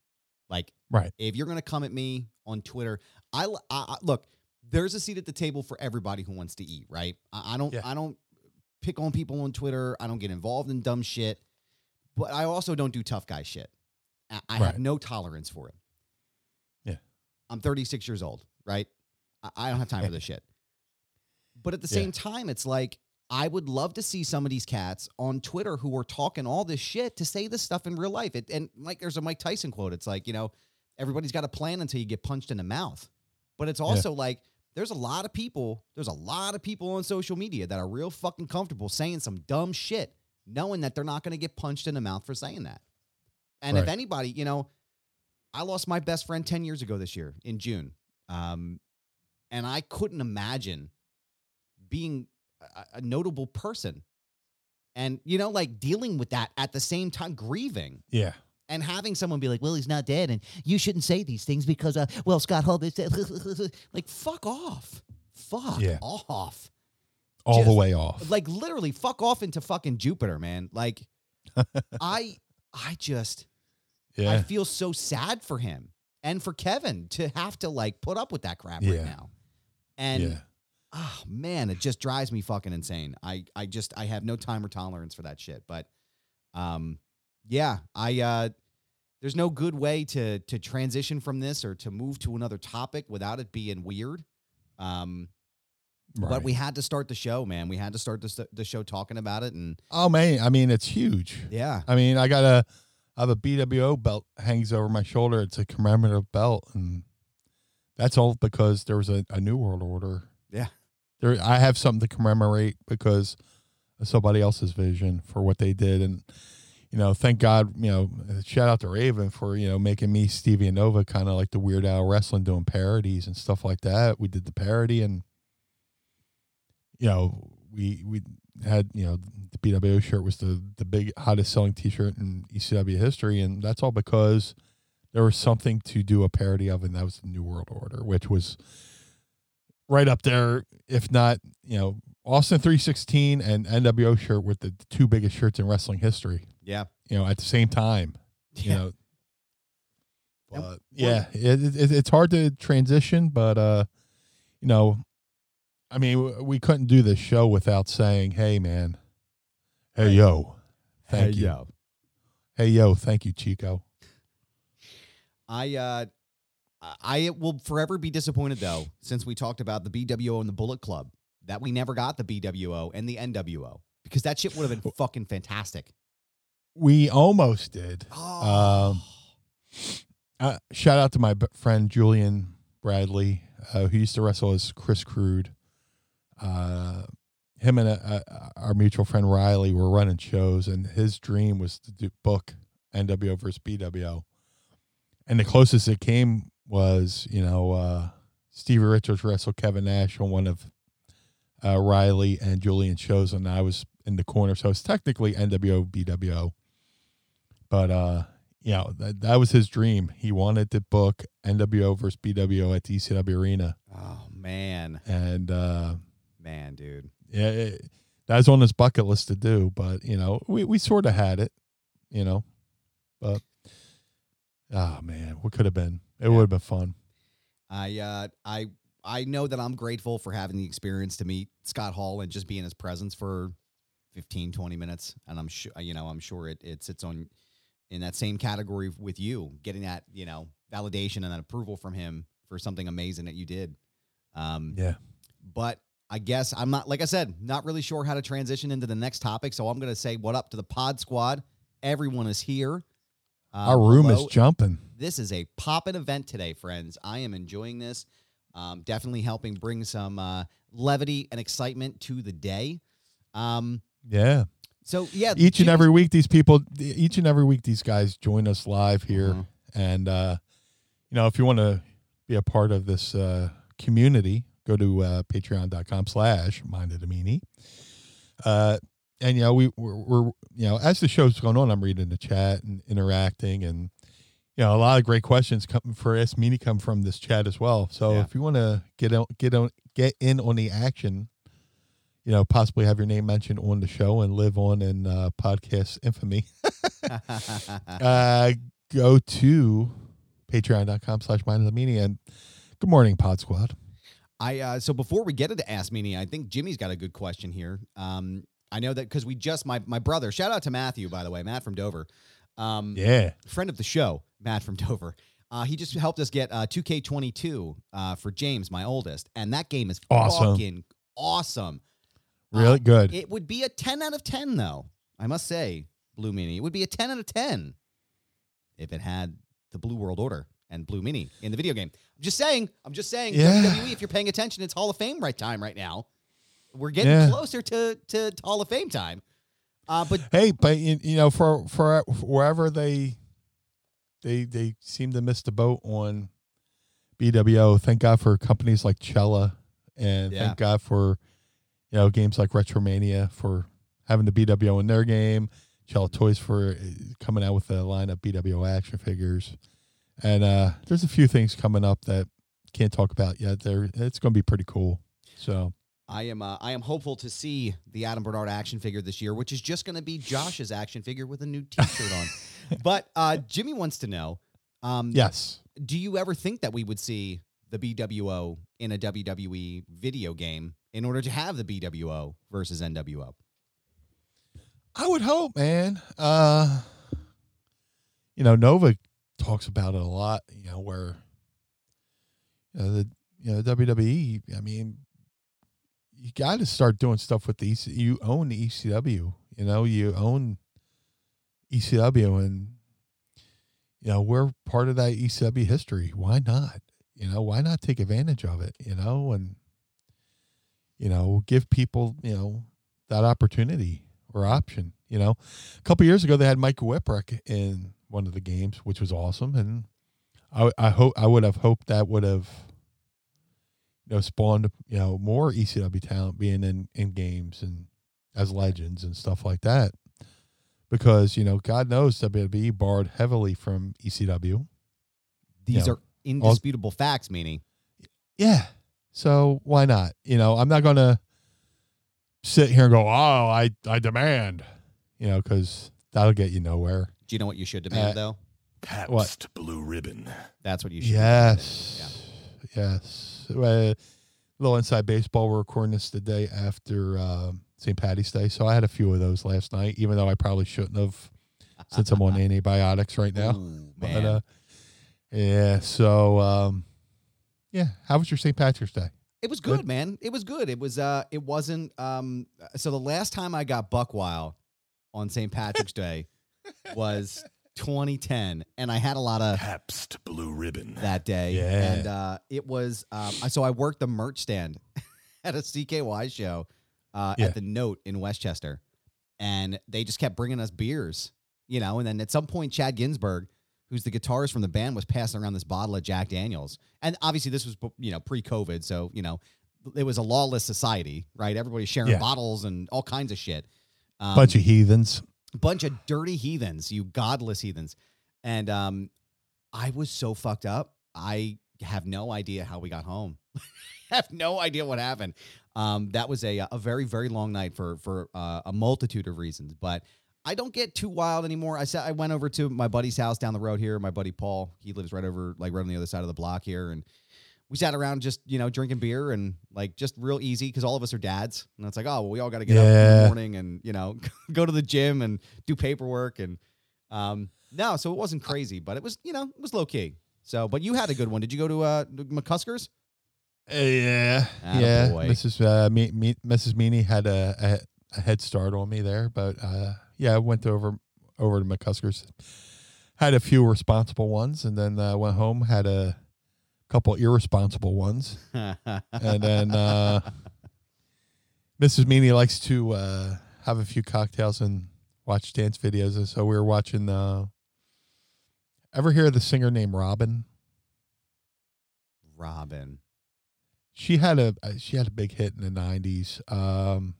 B: Like
A: right
B: if you're gonna come at me on Twitter, I look. There's a seat at the table for everybody who wants to eat. Right? I, I don't.
A: Yeah.
B: I don't pick on people on Twitter. I don't get involved in dumb shit. But I also don't do tough guy shit. I, I have no tolerance for it.
A: Yeah.
B: I'm 36 years old. Right? I, I don't have time for (laughs) this shit. But at the
A: Yeah.
B: same time, it's like I would love to see some of these cats on Twitter who are talking all this shit to say this stuff in real life. It, and like there's a Mike Tyson quote. It's like, you know, everybody's got a plan until you get punched in the mouth. But it's also like there's a lot of people, there's a lot of people on social media that are real fucking comfortable saying some dumb shit, knowing that they're not going to get punched in the mouth for saying that. And if anybody, you know, I lost my best friend 10 years ago this year in June. Um, and I couldn't imagine being a, a notable person and, you know, like dealing with that at the same time, grieving
A: yeah
B: and having someone be like, well, he's not dead and you shouldn't say these things because, uh, well, Scott Hall, this, (laughs) like, fuck off. Fuck
A: Yeah.
B: off.
A: all the way off
B: Like, literally, fuck off into fucking Jupiter, man. Like, (laughs) I, I just,
A: yeah
B: I feel so sad for him and for Kevin to have to like put up with that crap right now. And
A: yeah
B: oh man, it just drives me fucking insane. I I just I have no time or tolerance for that shit. But um yeah, I uh there's no good way to to transition from this or to move to another topic without it being weird. Um but we had to start the show, man. We had to start the, the show talking about it and
A: Oh man, I mean it's huge.
B: yeah.
A: I mean, I got a I have a BWO belt hangs over my shoulder. It's a commemorative belt, and that's all because there was a, a new world order.
B: Yeah.
A: There, I have something to commemorate because of somebody else's vision for what they did, and you know, thank God, you know, shout out to Raven for you know making me Stevie and Nova kind of like the Weird Al wrestling doing parodies and stuff like that. We did the parody, and you know, we we had you know the BWO shirt was the the big hottest selling T-shirt in ECW history, and that's all because there was something to do a parody of, and that was the New World Order, which was right up there, if not you know Austin three sixteen and NWO shirt with the two biggest shirts in wrestling history.
B: Yeah.
A: You know, at the same time, you
B: Yeah.
A: know. But yeah, it, it, it's hard to transition, but uh, you know, I mean, we couldn't do this show without saying, "Hey, man, hey yo, thank
B: Hey,
A: you,
B: yo.
A: hey yo, thank you, Chico."
B: I uh I will forever be disappointed though, since we talked about the BWO and the Bullet Club, that we never got the BWO and the NWO because that shit would have been fucking fantastic.
A: We almost did.
B: Oh.
A: Um, uh, shout out to my b- friend Julian Bradley, uh, who used to wrestle as Chris Crude. Uh, him and uh, uh, our mutual friend Riley were running shows, and his dream was to do book NWO versus BWO. And the closest it came was, you know, uh, Stevie Richards wrestled Kevin Nash on one of uh, Riley and Julian shows, and I was in the corner, so it's technically NWO BWO. But uh, you know, that, that was his dream. He wanted to book NWO versus BWO at the ECW Arena,
B: Oh man,
A: and uh,
B: man, dude.
A: yeah, it, that was on his bucket list to do. But you know, we we sort of had it, you know, but oh man, what could have been? It
B: Yeah.
A: would have been fun.
B: I uh, I I know that I'm grateful for having the experience to meet Scott Hall and just be in his presence for 15, 20 minutes. And I'm sure you know I'm sure it it sits on in that same category with you, getting that you know validation and that approval from him for something amazing that you did. Um,
A: Yeah.
B: but I guess I'm not like I said, not really sure how to transition into the next topic. So I'm going to say what up to the Pod Squad. Everyone is here. Um,
A: Our room
B: hello.
A: is jumping.
B: This is a poppin' event today, friends. I am enjoying this. Um, definitely helping bring some uh, levity and excitement to the day. Um,
A: Yeah.
B: so yeah,
A: each and every week these people each and every week these guys join us live here
B: Mhm.
A: and uh you know if you want to be a part of this uh community go to uh patreon.com slash mind of the meanie uh and you know we we're, we're you know as the show's going on i'm reading the chat and interacting and you know a lot of great questions come for us meanie come from this chat as well so
B: Yeah.
A: if you want to get on get on get in on the action you know, possibly have your name mentioned on the show and live on in uh, podcast infamy, (laughs) (laughs) uh, go to patreon.com slash mind of the meanie. And good morning, Pod Squad.
B: I uh, so before we get into Ask Meanie, I think Jimmy's got a good question here. Um, I know that because we just my my brother. Shout out to Matthew, by the way, Matt from Dover. Um,
A: Yeah.
B: friend of the show, Matt from (laughs) Dover. Uh, he just helped us get uh, 2K22 uh, for James, my oldest, and that game is
A: Awesome.
B: fucking awesome.
A: Really
B: Uh,
A: good.
B: It would be a 10 out of 10, though. I must say, Blue Meanie. It would be a 10 out of 10 if it had the Blue World Order and Blue Meanie in the video game. I'm just saying. I'm just saying.
A: Yeah.
B: WWE, if you're paying attention, it's Hall of Fame right time right now. We're getting
A: Yeah.
B: closer to, to Hall of Fame time. Uh, but (laughs)
A: hey, but you, you know, for, for wherever they, they, they seem to miss the boat on BWO. Thank God for companies like Cella and
B: Yeah.
A: thank God for, you know, games like Retromania for having the BWO in their game. Cella Toys for uh, coming out with a line of BWO action figures. And uh, there's a few things coming up that can't talk about yet. There, it's going to be pretty cool. So
B: I am uh, I am hopeful to see the Adam Barnard action figure this year, which is just going to be Josh's action figure with a new T-shirt on. (laughs) But uh, Jimmy wants to know, um,
A: yes,
B: do you ever think that we would see the BWO in a WWE video game in order to have the BWO versus NWO?
A: I would hope, man. Uh, you know, Nova talks about it a lot. You know, where you know the you know WWE. I mean, you got to start doing stuff with the EC, you own the ECW. You know, you own ECW, and you know we're part of that ECW history. Why not? You know, why not take advantage of it? You know, and you know, give people you know that opportunity or option. You know, a couple years ago they had Mike Whipwreck in one of the games, which was awesome, and I, I hope I would have hoped that would have you know spawned you know more ECW talent being in in games and as legends and stuff like that. Because you know, God knows WWE barred heavily from ECW.
B: These
A: Yeah.
B: are indisputable facts, meaning
A: Yeah. So why not? You know, I'm not going to sit here and go, "Oh, I I demand," you know, because that'll get you nowhere.
B: do you know what you should demand
A: Uh,
B: though?
C: Pabst Blue Ribbon.
B: That's what you should. demand.
A: Yes. Yes. Uh, little inside baseball. We're recording this the day after uh, St. Patty's Day, so I had a few of those last night, even though I probably shouldn't have, since I'm on (laughs) antibiotics right now.
B: Ooh,
A: But uh, yeah, so um, yeah. How was your St. Patrick's Day?
B: It was good,
A: Good.
B: man. It was good. It was uh it wasn't um so the last time I got Buckwild on St. Patrick's Day (laughs) was 2010 and I had a lot of
C: Pabst Blue Ribbon.
B: that day
A: Yeah.
B: and uh it was um so I worked the merch stand (laughs) at a CKY show uh
A: Yeah.
B: at the Note in West Chester and they just kept bringing us beers, you know, and then at some point Chad Ginsburg who's the guitarist from the band was passing around this bottle of Jack Daniels. And obviously this was you know pre-COVID, so you know it was a lawless society, right? Everybody's sharing
A: Yeah.
B: bottles and all kinds of shit. Um,
A: Bunch of heathens.
B: Bunch of dirty heathens, you godless heathens. And um, I was so fucked up. I have no idea how we got home. (laughs) have no idea what happened. Um, that was a a very very long night for for uh, a multitude of reasons. But I don't get too wild anymore. I said I went over to my buddy's house down the road here. My buddy Paul, he lives right over like right on the other side of the block here, and we sat around just you know drinking beer and like just real easy because all of us are dads, and it's like oh well we all got to get up in the morning and you know (laughs) go to the gym and do paperwork and um no so it wasn't crazy but it was you know it was low key so but you had a good one did you go to uh McCuskers
A: Uh, yeah,
B: Atta
A: yeah.
B: boy.
A: Mrs. Uh, me, me, Mrs. Meanie had a, a, a head start on me there, but uh, yeah, I went over over to McCuskers, had a few responsible ones, and then uh, went home had a couple irresponsible ones, and then uh, Mrs. Meanie likes to uh, have a few cocktails and watch dance videos, and so we were watching. Uh, ever hear of the singer named Robyn?
B: Robyn
A: she had a uh, she had a big hit in the nineties. Um,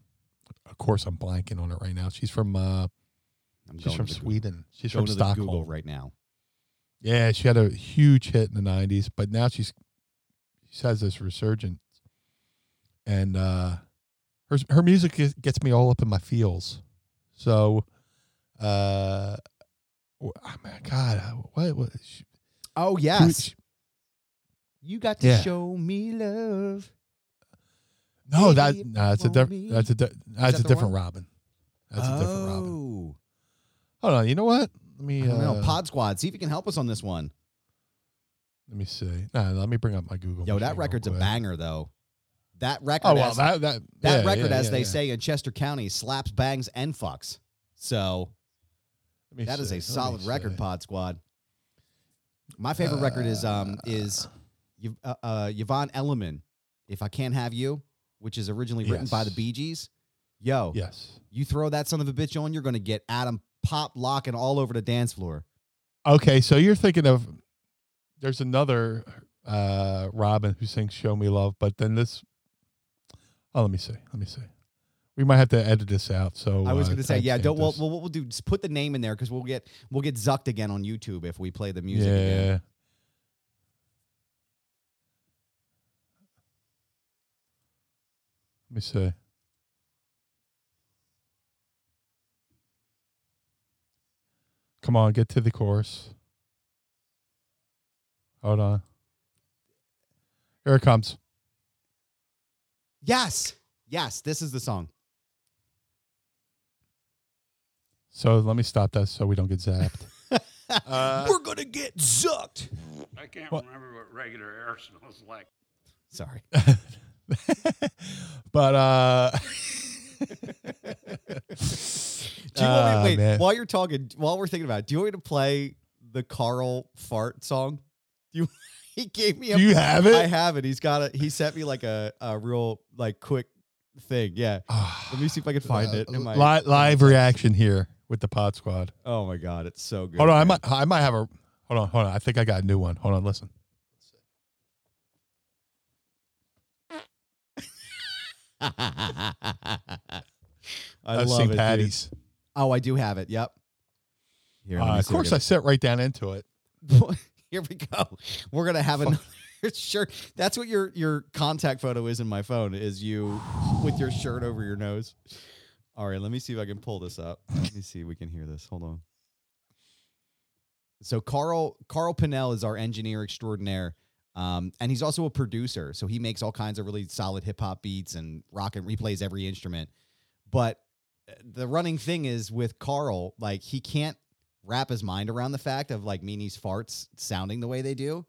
A: of course, I'm blanking on it right now. She's from uh,
B: I'm
A: she's from Sweden. She's from Stockholm.
B: Google right now
A: Yeah, she had a huge hit in the nineties, but now she's she has this resurgence, and uh, her her music gets- gets me all up in my feels. So, uh, oh my God, what? She,
B: oh
A: she-
B: yes you got to
A: Yeah.
B: show me love
A: no, that no, that's a different that's a di- that's
B: that
A: a different
B: one?
A: Robin. That's a different Robin.
B: Oh.
A: Hold on, you know what? Let me
B: I don't know.
A: uh,
B: Pod Squad, see if you can help us on this one.
A: Let me see. No, let me bring up my Google.
B: Yo, that record's a banger though. That record,
A: Oh well,
B: as,
A: that that
B: that
A: yeah,
B: record,
A: yeah,
B: as
A: yeah,
B: they say in Chester County, slaps, bangs, and fucks. So
A: Let me
B: that is
A: see,
B: a
A: let
B: solid record,
A: see.
B: Pod Squad. My favorite record is um is uh, uh, Yvonne Elliman, "If I Can't Have You," which is originally written by the
A: Yes.
B: Bee Gees. Yo,
A: Yes.
B: you throw that son of a bitch on, you're gonna get Adam pop locking all over the dance floor.
A: Okay, so you're thinking of there's another uh Robin who sings "Show Me Love," but then this. Oh, let me see. Let me see. We might have to edit this out. So
B: I was
A: uh,
B: gonna say, yeah, don't. Well, well, what we'll do is put the name in there because we'll get we'll get zucked again on YouTube if we play the music.
A: yeah.
B: Again.
A: Let me see. Come on, get to the chorus. Hold on. Here it comes.
B: Yes, yes, this is the song.
A: So let me stop that so we don't get zapped. (laughs) Uh,
B: We're gonna get zucked.
D: I can't
A: What?
D: remember what regular air smells like.
B: Sorry. (laughs)
A: but uh (laughs)
B: Do you want me
A: Ah,
B: to, wait,
A: man.
B: while you're talking, while we're thinking about it, do you want me to play the Carl fart song? Do you (laughs) he gave me a
A: do you have it?
B: I have it. He's got it. He sent me like a, a real like quick thing. Yeah. (sighs) Let me see if I can find it. in my-
A: Li- live reaction here with the Pod Squad.
B: Oh my god, it's so good.
A: Hold on, I might I might have a hold on, hold on. I think I got a new one. Hold on, listen. (laughs)
B: I
A: That's
B: love
A: St.
B: it. dude. Oh, I do have it. Yep. Here,
A: Uh, of
B: see if I
A: course, I sit right down into it. (laughs)
B: Here we go. We're gonna have another (laughs) shirt. That's what your your contact photo is in my phone. Is you with your shirt over your nose. All right, let me see if I can pull this up. Let me see if we can hear this. Hold on. So Carl Carl Pinnell is our engineer extraordinaire, um, and he's also a producer. So he makes all kinds of really solid hip hop beats and rock and replays every instrument. But the running thing is with Carl, like he can't wrap his mind around the fact of like Meanie's farts sounding the way they do.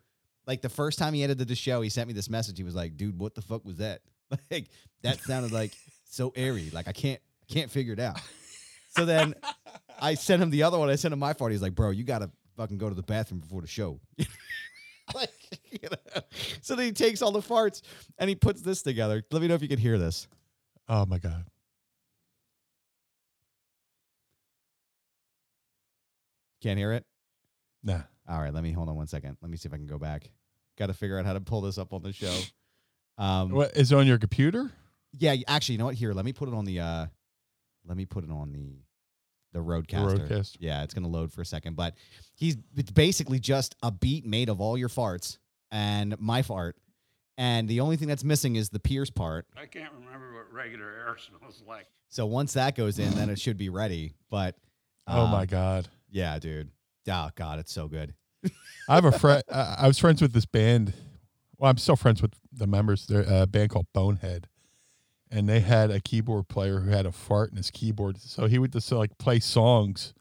B: Like the first time he edited the show, he sent me this message. He was like, "Dude, what the fuck was that? (laughs) Like that sounded like so airy. Like I can't can't figure it out." So then I sent him the other one. I sent him my part. He's like, "Bro, you gotta fucking go to the bathroom before the show." (laughs) like, you know? So then he takes all the farts and he puts this together. Let me know if you can hear this.
A: Oh my god.
B: Can't hear it.
A: Nah.
B: All right, let me hold on one second. Let me see if I can go back. Got to figure out how to pull this up on the show. (laughs) Um,
A: What is it on your computer?
B: yeah, actually, you know what? Here, let me put it on the. uh Let me put it on the the RodeCaster.
A: RodeCaster.
B: Yeah, it's gonna load for a second, but he's it's basically just a beat made of all your farts and my fart, and the only thing that's missing is the Pierce part.
D: I can't remember what regular air smells like.
B: So once that goes in, then it should be ready. But
A: oh
B: um,
A: my god.
B: Yeah, dude. Oh god, it's so good.
A: I have a friend. (laughs) I I was friends with this band. Well, I'm still friends with the members. They're uh, a band called Bonehead, and they had a keyboard player who had a fart in his keyboard. So he would just like play songs,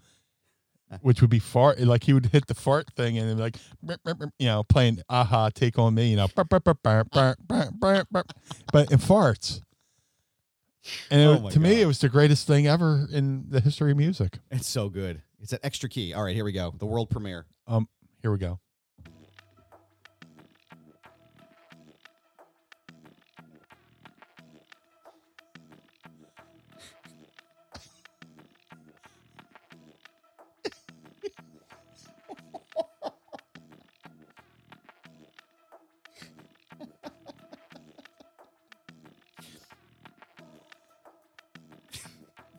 A: (laughs) which would be fart. Like he would hit the fart thing and then like, "Burp, burp, burp," you know, playing "A-ha, Take on Me," you know, burp, burp, burp, burp, burp, burp, burp, burp, but in farts. And oh it
B: Oh my
A: to me,
B: God.
A: it was the greatest thing ever in the history of music.
B: It's so good. It's an extra key. All right, here we go. The world premiere.
A: Um, here we go. (laughs)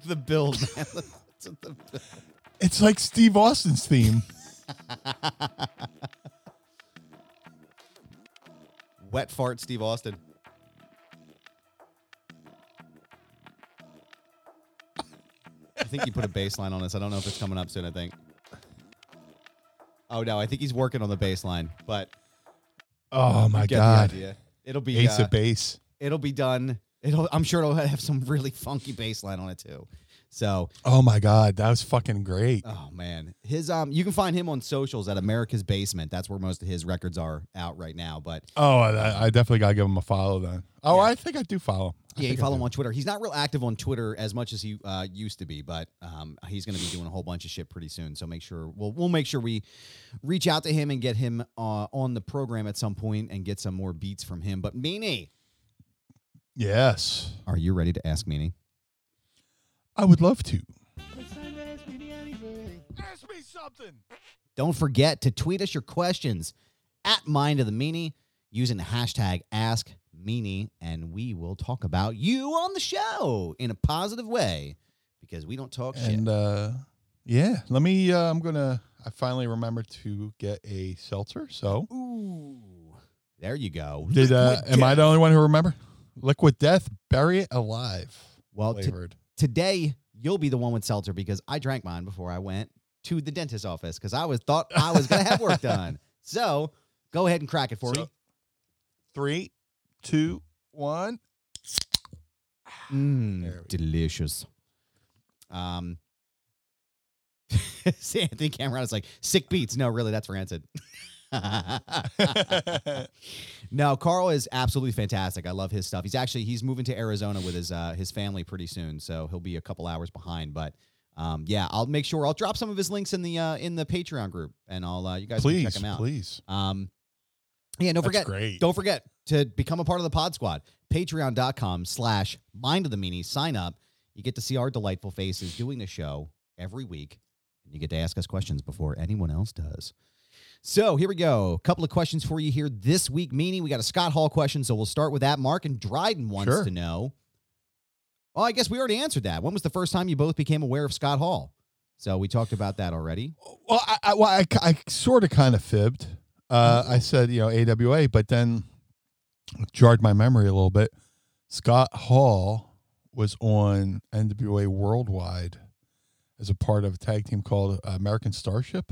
B: The build, man. (laughs) The build.
A: It's like Steve Austin's theme. (laughs)
B: Wet fart, Steve Austin. I think you put a bassline on this. I don't know if it's coming up soon. I think. Oh no, I think he's working on the bassline, but
A: Oh my god.
B: It'll be
A: Ace
B: uh,
A: of base.
B: it'll be done. It'll. I'm sure it'll have some really funky bassline on it too. So,
A: Oh my god, that was fucking great.
B: oh man, his um, you can find him on socials at America's Basement. That's where most of his records are out right now. But
A: Oh, I, I definitely gotta give him a follow then. Oh,
B: Yeah.
A: I think I do follow. I
B: Yeah, you follow him on Twitter. He's not real active on Twitter as much as he uh, used to be, but um, he's going to be doing a whole bunch of shit pretty soon. So make sure we'll we'll make sure we reach out to him and get him uh, on the program at some point and get some more beats from him. But Meanie,
A: Yes,
B: are you ready to ask Meanie?
A: I would love to.
C: Ask me something.
B: Don't forget to tweet us your questions at Mind of the Meanie using the hashtag Ask Meanie, and we will talk about you on the show in a positive way because we don't talk shit.
A: And uh, yeah, let me. Uh, I'm gonna. I finally remembered to get a seltzer. So
B: Ooh, there you go.
A: did uh, am I the only one who remember? Liquid Death, bury it alive.
B: Well, t-
A: flavored.
B: Today you'll be the one with seltzer because I drank mine before I went to the dentist office because I was thought I was gonna have work done. (laughs) So go ahead and crack it for
A: So- Three, two, one.
B: me. Mm,
A: go.
B: delicious. Um, (laughs) Anthony Cameron is like sick beats. No, really, that's rancid. (laughs) (laughs) no, Carl is absolutely fantastic. I love his stuff. He's actually he's moving to Arizona with his uh, his family pretty soon, so he'll be a couple hours behind. But um, yeah, I'll make sure I'll drop some of his links in the uh, in the Patreon group, and I'll uh, you guys can check him out.
A: please.
B: Um, yeah, don't
A: That's
B: forget.
A: great.
B: Don't forget to become a part of the Pod Squad. Patreon.com slash Mind of the Meanie. Sign up. You get to see our delightful faces doing the show every week, and you get to ask us questions before anyone else does. So here we go. A couple of questions for you here this week, Meanie We got a Scott Hall question, so we'll start with that. Mark and Dryden wants
A: Sure.
B: to know. Well, I guess we already answered that. When was the first time you both became aware of Scott Hall? So we talked about that already.
A: Well, I, I, well, I, I sort of kind of fibbed. Uh,
B: Oh.
A: I said, you know, AWA, but then jarred my memory a little bit. Scott Hall was on NWA Worldwide as a part of a tag team called uh, American Starship.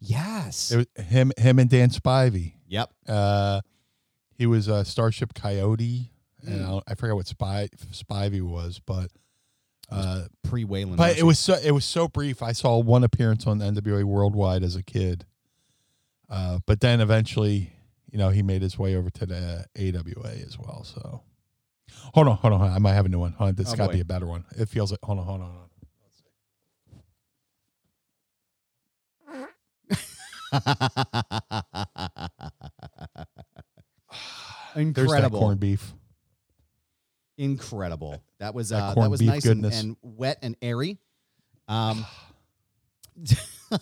B: Yes.
A: It was him, him and Dan Spivey.
B: yep.
A: Uh, he was a Starship Coyote, and
B: Mm.
A: I, I forget what Spy, Spivey was, but uh,
B: Pre Waylon.
A: but it was so it was so brief. I saw one appearance on NWA Worldwide as a kid, uh, but then eventually, you know, he made his way over to the AWA as well. So, hold on, hold on, hold on. I might have a new one. Hold on, this
B: Oh,
A: got to be a better one. It feels like. Hold on, hold on, hold on. There's that (laughs)
B: Incredible.
A: corned beef.
B: Incredible. That was
A: That
B: uh, that
A: corned
B: was nice and, and wet and airy. Um, (sighs) (laughs)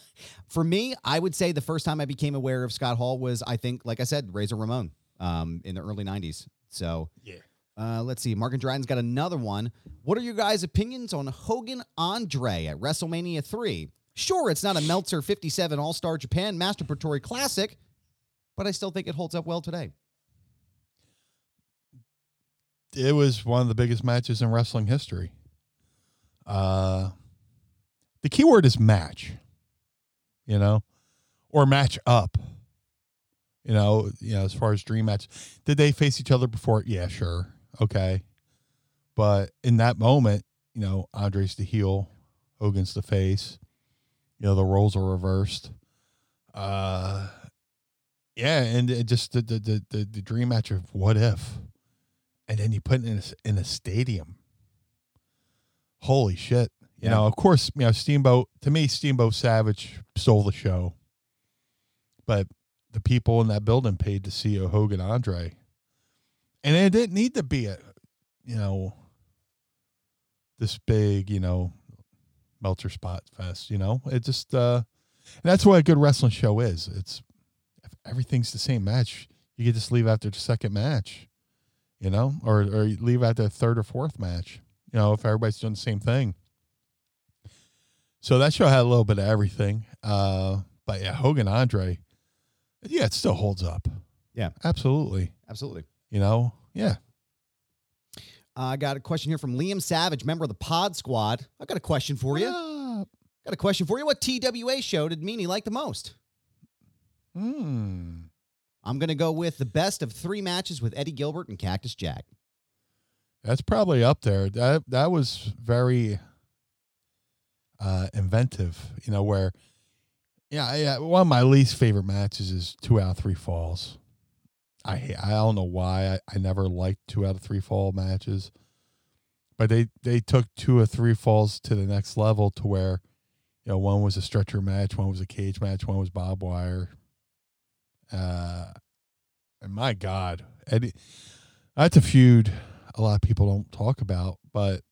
B: for me, I would say the first time I became aware of Scott Hall was, I think, like I said, Razor Ramon um, in the early '90s. So
A: Yeah.
B: Uh, let's see. Mark and Dryden's got another one. What are your guys' opinions on Hogan Andre at WrestleMania 3? Sure, it's not a Meltzer 57 All Star Japan Masturbatory Classic, but I still think it holds up well today.
A: it was one of the biggest matches in wrestling history. Uh, the key word is match, you know, or match up. You know, you know, as far as dream match, did they face each other before? Yeah, sure, okay, but in that moment, you know, Andre's the heel, Hogan's the face. You know, the roles are reversed. Uh, yeah, and it just the the the, the, dream match of what if and then you put it in a, in a stadium. Holy shit! You
B: Yeah.
A: know, of course, you know Steamboat. To me, Steamboat Savage stole the show, but the people in that building paid to see a Hogan Andre, and it didn't need to be a, you know, this big, you know, Meltzer Spot Fest. You know, it just, uh and that's what a good wrestling show is. It's if everything's the same match, you can just leave after the second match you know, or or leave at the third or fourth match, you know, if everybody's doing the same thing. So that show had a little bit of everything. Uh, but yeah, Hogan Andre, yeah, it still holds up.
B: Yeah.
A: Absolutely.
B: Absolutely.
A: You know, yeah.
B: Uh, I got a question here from Liam Savage, member of the Pod Squad. I got a question for you.
A: Up?
B: Got a question for you. What TWA show did Meanie like the most?
A: Hmm.
B: I'm going to go with the best of three matches with Eddie Gilbert and Cactus Jack.
A: That's probably up there. That that was very uh inventive, you know, where yeah, yeah, one of my least favorite matches is two out of three falls. I ha- I don't know why. I, I never liked two out of three fall matches. But they they took two or three falls to the next level to where, you know, one was a stretcher match, one was a cage match, one was barbed wire. Uh and my God, Eddie that's a feud a lot of people don't talk about, but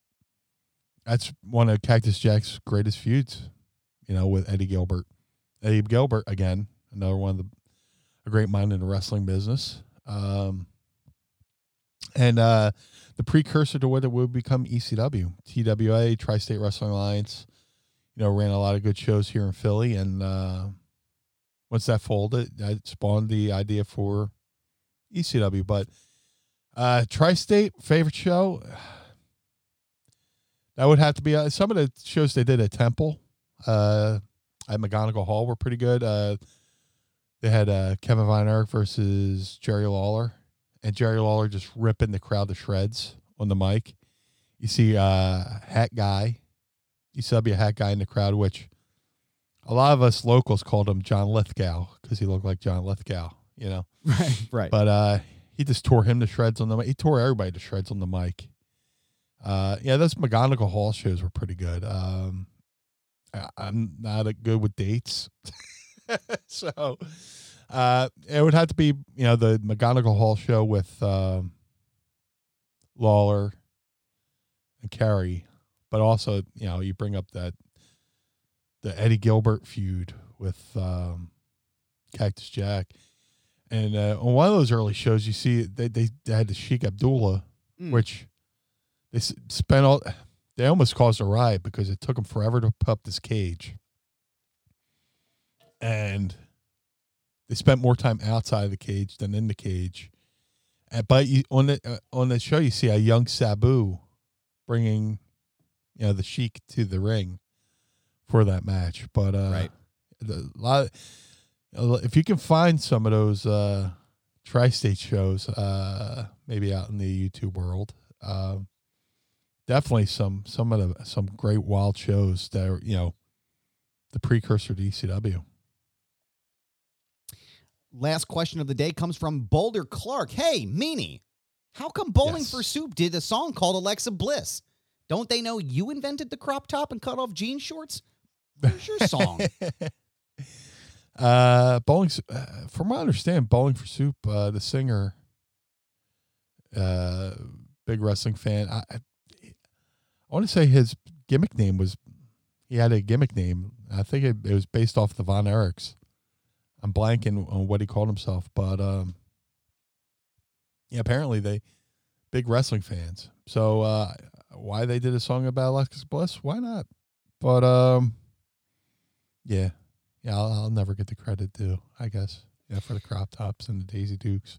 A: that's one of Cactus Jack's greatest feuds, you know, with Eddie Gilbert. Eddie Gilbert again, another one of the a great mind in the wrestling business. Um, and uh, the precursor to what it would become ECW, TWA, Tri State Wrestling Alliance. You know, ran a lot of good shows here in Philly, and uh, once that folded, that spawned the idea for ECW. But uh, Tri State favorite show. (sighs) That would have to be uh, some of the shows they did at Temple, uh, at McGonigle Hall were pretty good. They had uh, Kevin Von Erich versus Jerry Lawler, and Jerry Lawler just ripping the crowd to shreds on the mic. You see, uh, hat guy, you saw be a hat guy in the crowd, which a lot of us locals called him John Lithgow because he looked like John Lithgow, you know. (laughs)
B: Right. Right.
A: But uh, he just tore him to shreds on the mic. He tore everybody to shreds on the mic. Uh, yeah, those McGonigle Hall shows were pretty good. Um, I, I'm not good with dates, (laughs) (laughs) so uh, it would have to be you know the McGonigle Hall show with um, Lawler and Carey, but also you know you bring up that the Eddie Gilbert feud with um, Cactus Jack. And uh, on one of those early shows, you see they they, they had the Sheik Abdullah,
B: Mm.
A: which they spent all. They almost caused a riot because it took them forever to put up this cage, and they spent more time outside of the cage than in the cage. And, but you, on the uh, on the show, you see a young Sabu bringing, you know, the Sheik to the ring for that match. But uh,
B: Right.
A: the lot if you can find some of those uh tri-state shows uh maybe out in the youtube world um definitely some some of the some great wild shows that are you know the precursor to ecw
B: last question of the day comes from Boulder Clark. Hey, Meanie, how come Bowling
A: Yes.
B: for Soup did a song called Alexa Bliss? Don't they know you invented the crop top and cut off jean shorts? Where's your song? (laughs)
A: Uh, bowling. Uh, from what I understand, bowling for soup. Uh, the singer, uh, big wrestling fan. I, I, I want to say his gimmick name was. He had a gimmick name. I think it, it was based off the Von Erichs. I'm blanking on what he called himself, but um, yeah, apparently they big wrestling fans. So uh, why they did a song about Alexa Bliss? Why not? But um, yeah, yeah, I'll, I'll never get the credit due, I guess. Yeah, for the crop tops and the Daisy Dukes.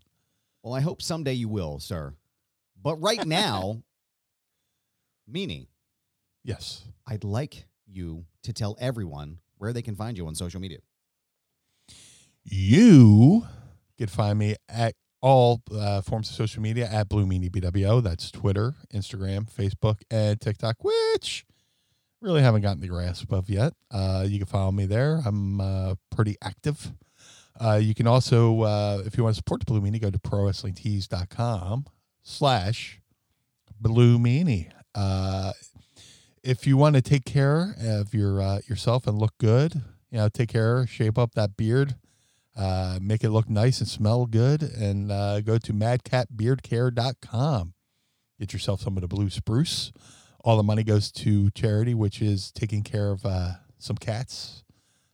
B: well, I hope someday you will, sir. But right now, (laughs) Meanie,
A: Yes.
B: I'd like you to tell everyone where they can find you on social media.
A: You can find me at all uh, forms of social media at Blue Meanie BWO. That's Twitter, Instagram, Facebook, and TikTok, which really haven't gotten the grasp of yet. Uh, you can follow me there. I'm uh, pretty active. Uh, you can also, uh, if you want to support the Blue Meanie, go to prowrestlingtees.com slash Blue Meanie. Uh, if you want to take care of your yourself and look good, you know, take care, shape up that beard, uh, make it look nice and smell good, and uh, go to madcatbeardcare.com. Get yourself some of the blue spruce. All the money goes to charity, which is taking care of uh, some cats.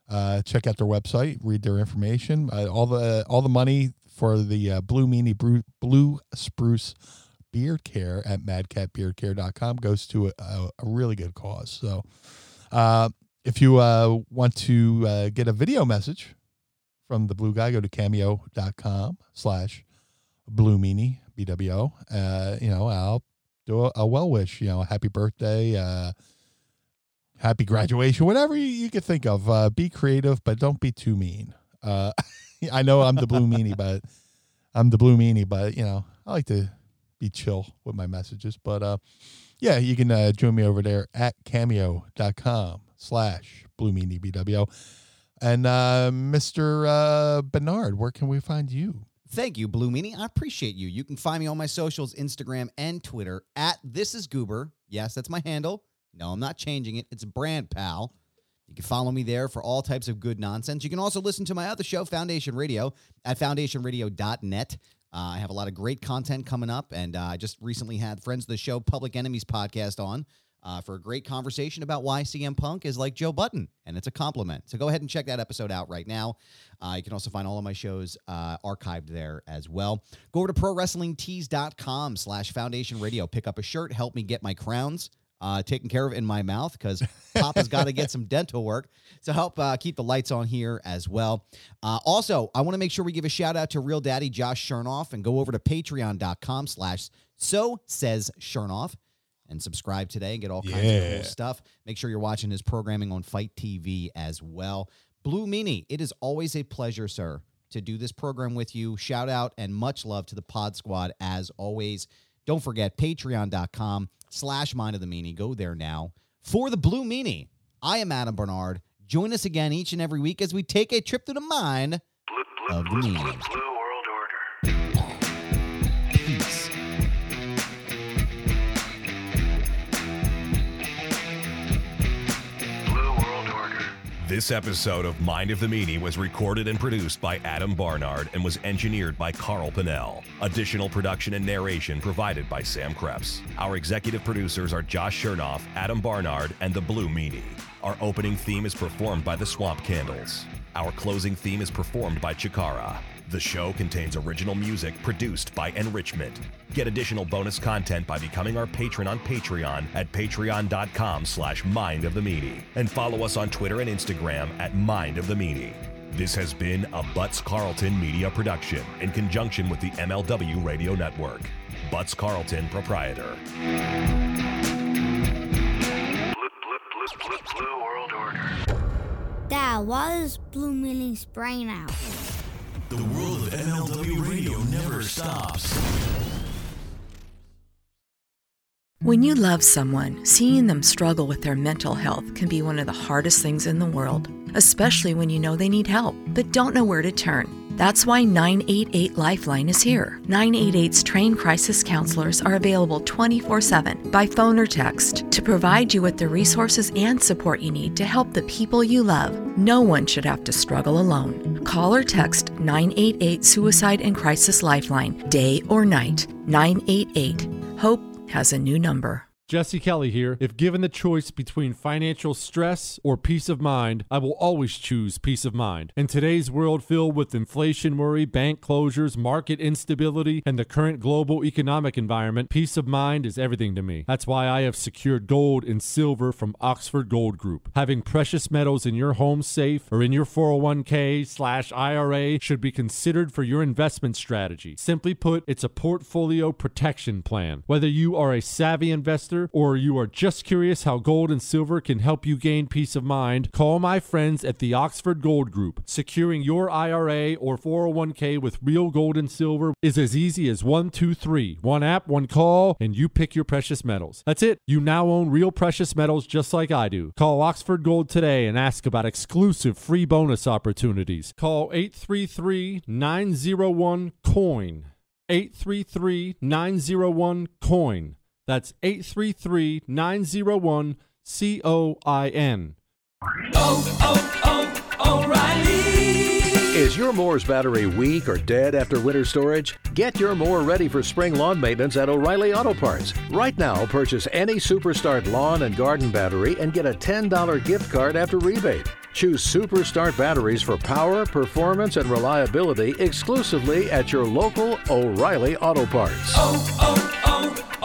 A: Uh, check out their website, read their information. Uh, all the all the money for the uh, blue meanie Bru- blue spruce beard care at madcatbeardcare.com goes to a, a, a really good cause. So, if you want to get a video message from the blue guy, go to cameo.com slash blue meanie BWO. Uh, you know, I'll do a, a well wish, you know, happy birthday, uh, happy graduation, whatever you, you could think of. Uh, be creative, but don't be too mean. Uh, (laughs) I know I'm the blue meanie, but I'm the blue meanie, but you know, I like to be chill with my messages. But uh, yeah, you can uh, join me over there at cameo.com slash blue meanie BWO. And uh, Mr. Uh, Barnard, where can we find you?
B: Thank you, Blue Meanie. I appreciate you. You can find me on my socials, Instagram and Twitter at This Is Goober. Yes, that's my handle. No, I'm not changing it. It's Brand Pal. You can follow me there for all types of good nonsense. You can also listen to my other show, Foundation Radio, at foundationradio.net. Uh, I have a lot of great content coming up, and uh, I just recently had friends of the show, Public Enemies podcast, on uh, for a great conversation about why CM Punk is like Joe Button, and it's a compliment. So go ahead and check that episode out right now. Uh, you can also find all of my shows uh, archived there as well. Go over to prowrestlingtees.com slash foundation radio. Pick up a shirt. Help me get my crowns uh, taken care of in my mouth because Papa's got to get some (laughs) dental work. So help uh, keep the lights on here as well. Uh, also, I want to make sure we give a shout out to Real Daddy Josh Chernoff and go over to patreon.com slash so says Chernoff and subscribe today and get all kinds of
A: Yeah.
B: cool stuff. Make sure you're watching his programming on Fight TV as well. Blue Meanie, it is always a pleasure, sir, to do this program with you. Shout out and much love to the Pod Squad as always. Don't forget patreon.com slash mind of the meanie. Go there now. For the Blue Meanie, I am Adam Barnard. Join us again each and every week as we take a trip to the mind of the meanie.
C: This episode of Mind of the Meanie was recorded and produced by Adam Barnard and was engineered by Carl Pinnell. Additional production and narration provided by Sam Krebs. Our executive producers are Josh Chernoff, Adam Barnard, and the Blue Meanie. Our opening theme is performed by the Swamp Candles. Our closing theme is performed by Chikara. The show contains original music produced by Enrichment. Get additional bonus content by becoming our patron on Patreon at patreon.com slash mind of the meanie. And follow us on Twitter and Instagram at mind of the meanie. This has been a Butts Carlton media production in conjunction with the MLW Radio Network. Butts Carlton Proprietor.
D: Blue, blue, blue, blue, World Order.
E: Why is Blue Meanie's brain out?
F: The world of MLW radio never stops.
G: When you love someone, seeing them struggle with their mental health can be one of the hardest things in the world, especially when you know they need help but don't know where to turn. That's why 988 Lifeline is here. 988's trained crisis counselors are available 24 7 by phone or text to provide you with the resources and support you need to help the people you love. No one should have to struggle alone. Call or text 988 Suicide and Crisis Lifeline, day or night. 988. Hope has a new number.
H: Jesse Kelly here. If given the choice between financial stress or peace of mind, I will always choose peace of mind. In today's world filled with inflation worry, bank closures, market instability, and the current global economic environment, peace of mind is everything to me. That's why I have secured gold and silver from Oxford Gold Group. Having precious metals in your home safe or in your 401k slash IRA should be considered for your investment strategy. Simply put, it's a portfolio protection plan. Whether you are a savvy investor or you are just curious how gold and silver can help you gain peace of mind, call my friends at the Oxford Gold Group. Securing your IRA or 401k with real gold and silver is as easy as one, two, three. One app, one call, and you pick your precious metals. That's it. You now own real precious metals just like I do. Call Oxford Gold today and ask about exclusive free bonus opportunities. Call 833 901 COIN. 833 901 COIN. That's 833 901 COIN.
I: Oh, oh, oh, O'Reilly!
J: Is your mower's battery weak or dead after winter storage? Get your Moore ready for spring lawn maintenance at O'Reilly Auto Parts. Right now, purchase any Superstart lawn and garden battery and get a $10 gift card after rebate. Choose Superstart batteries for power, performance, and reliability exclusively at your local O'Reilly Auto Parts.
I: Oh, oh,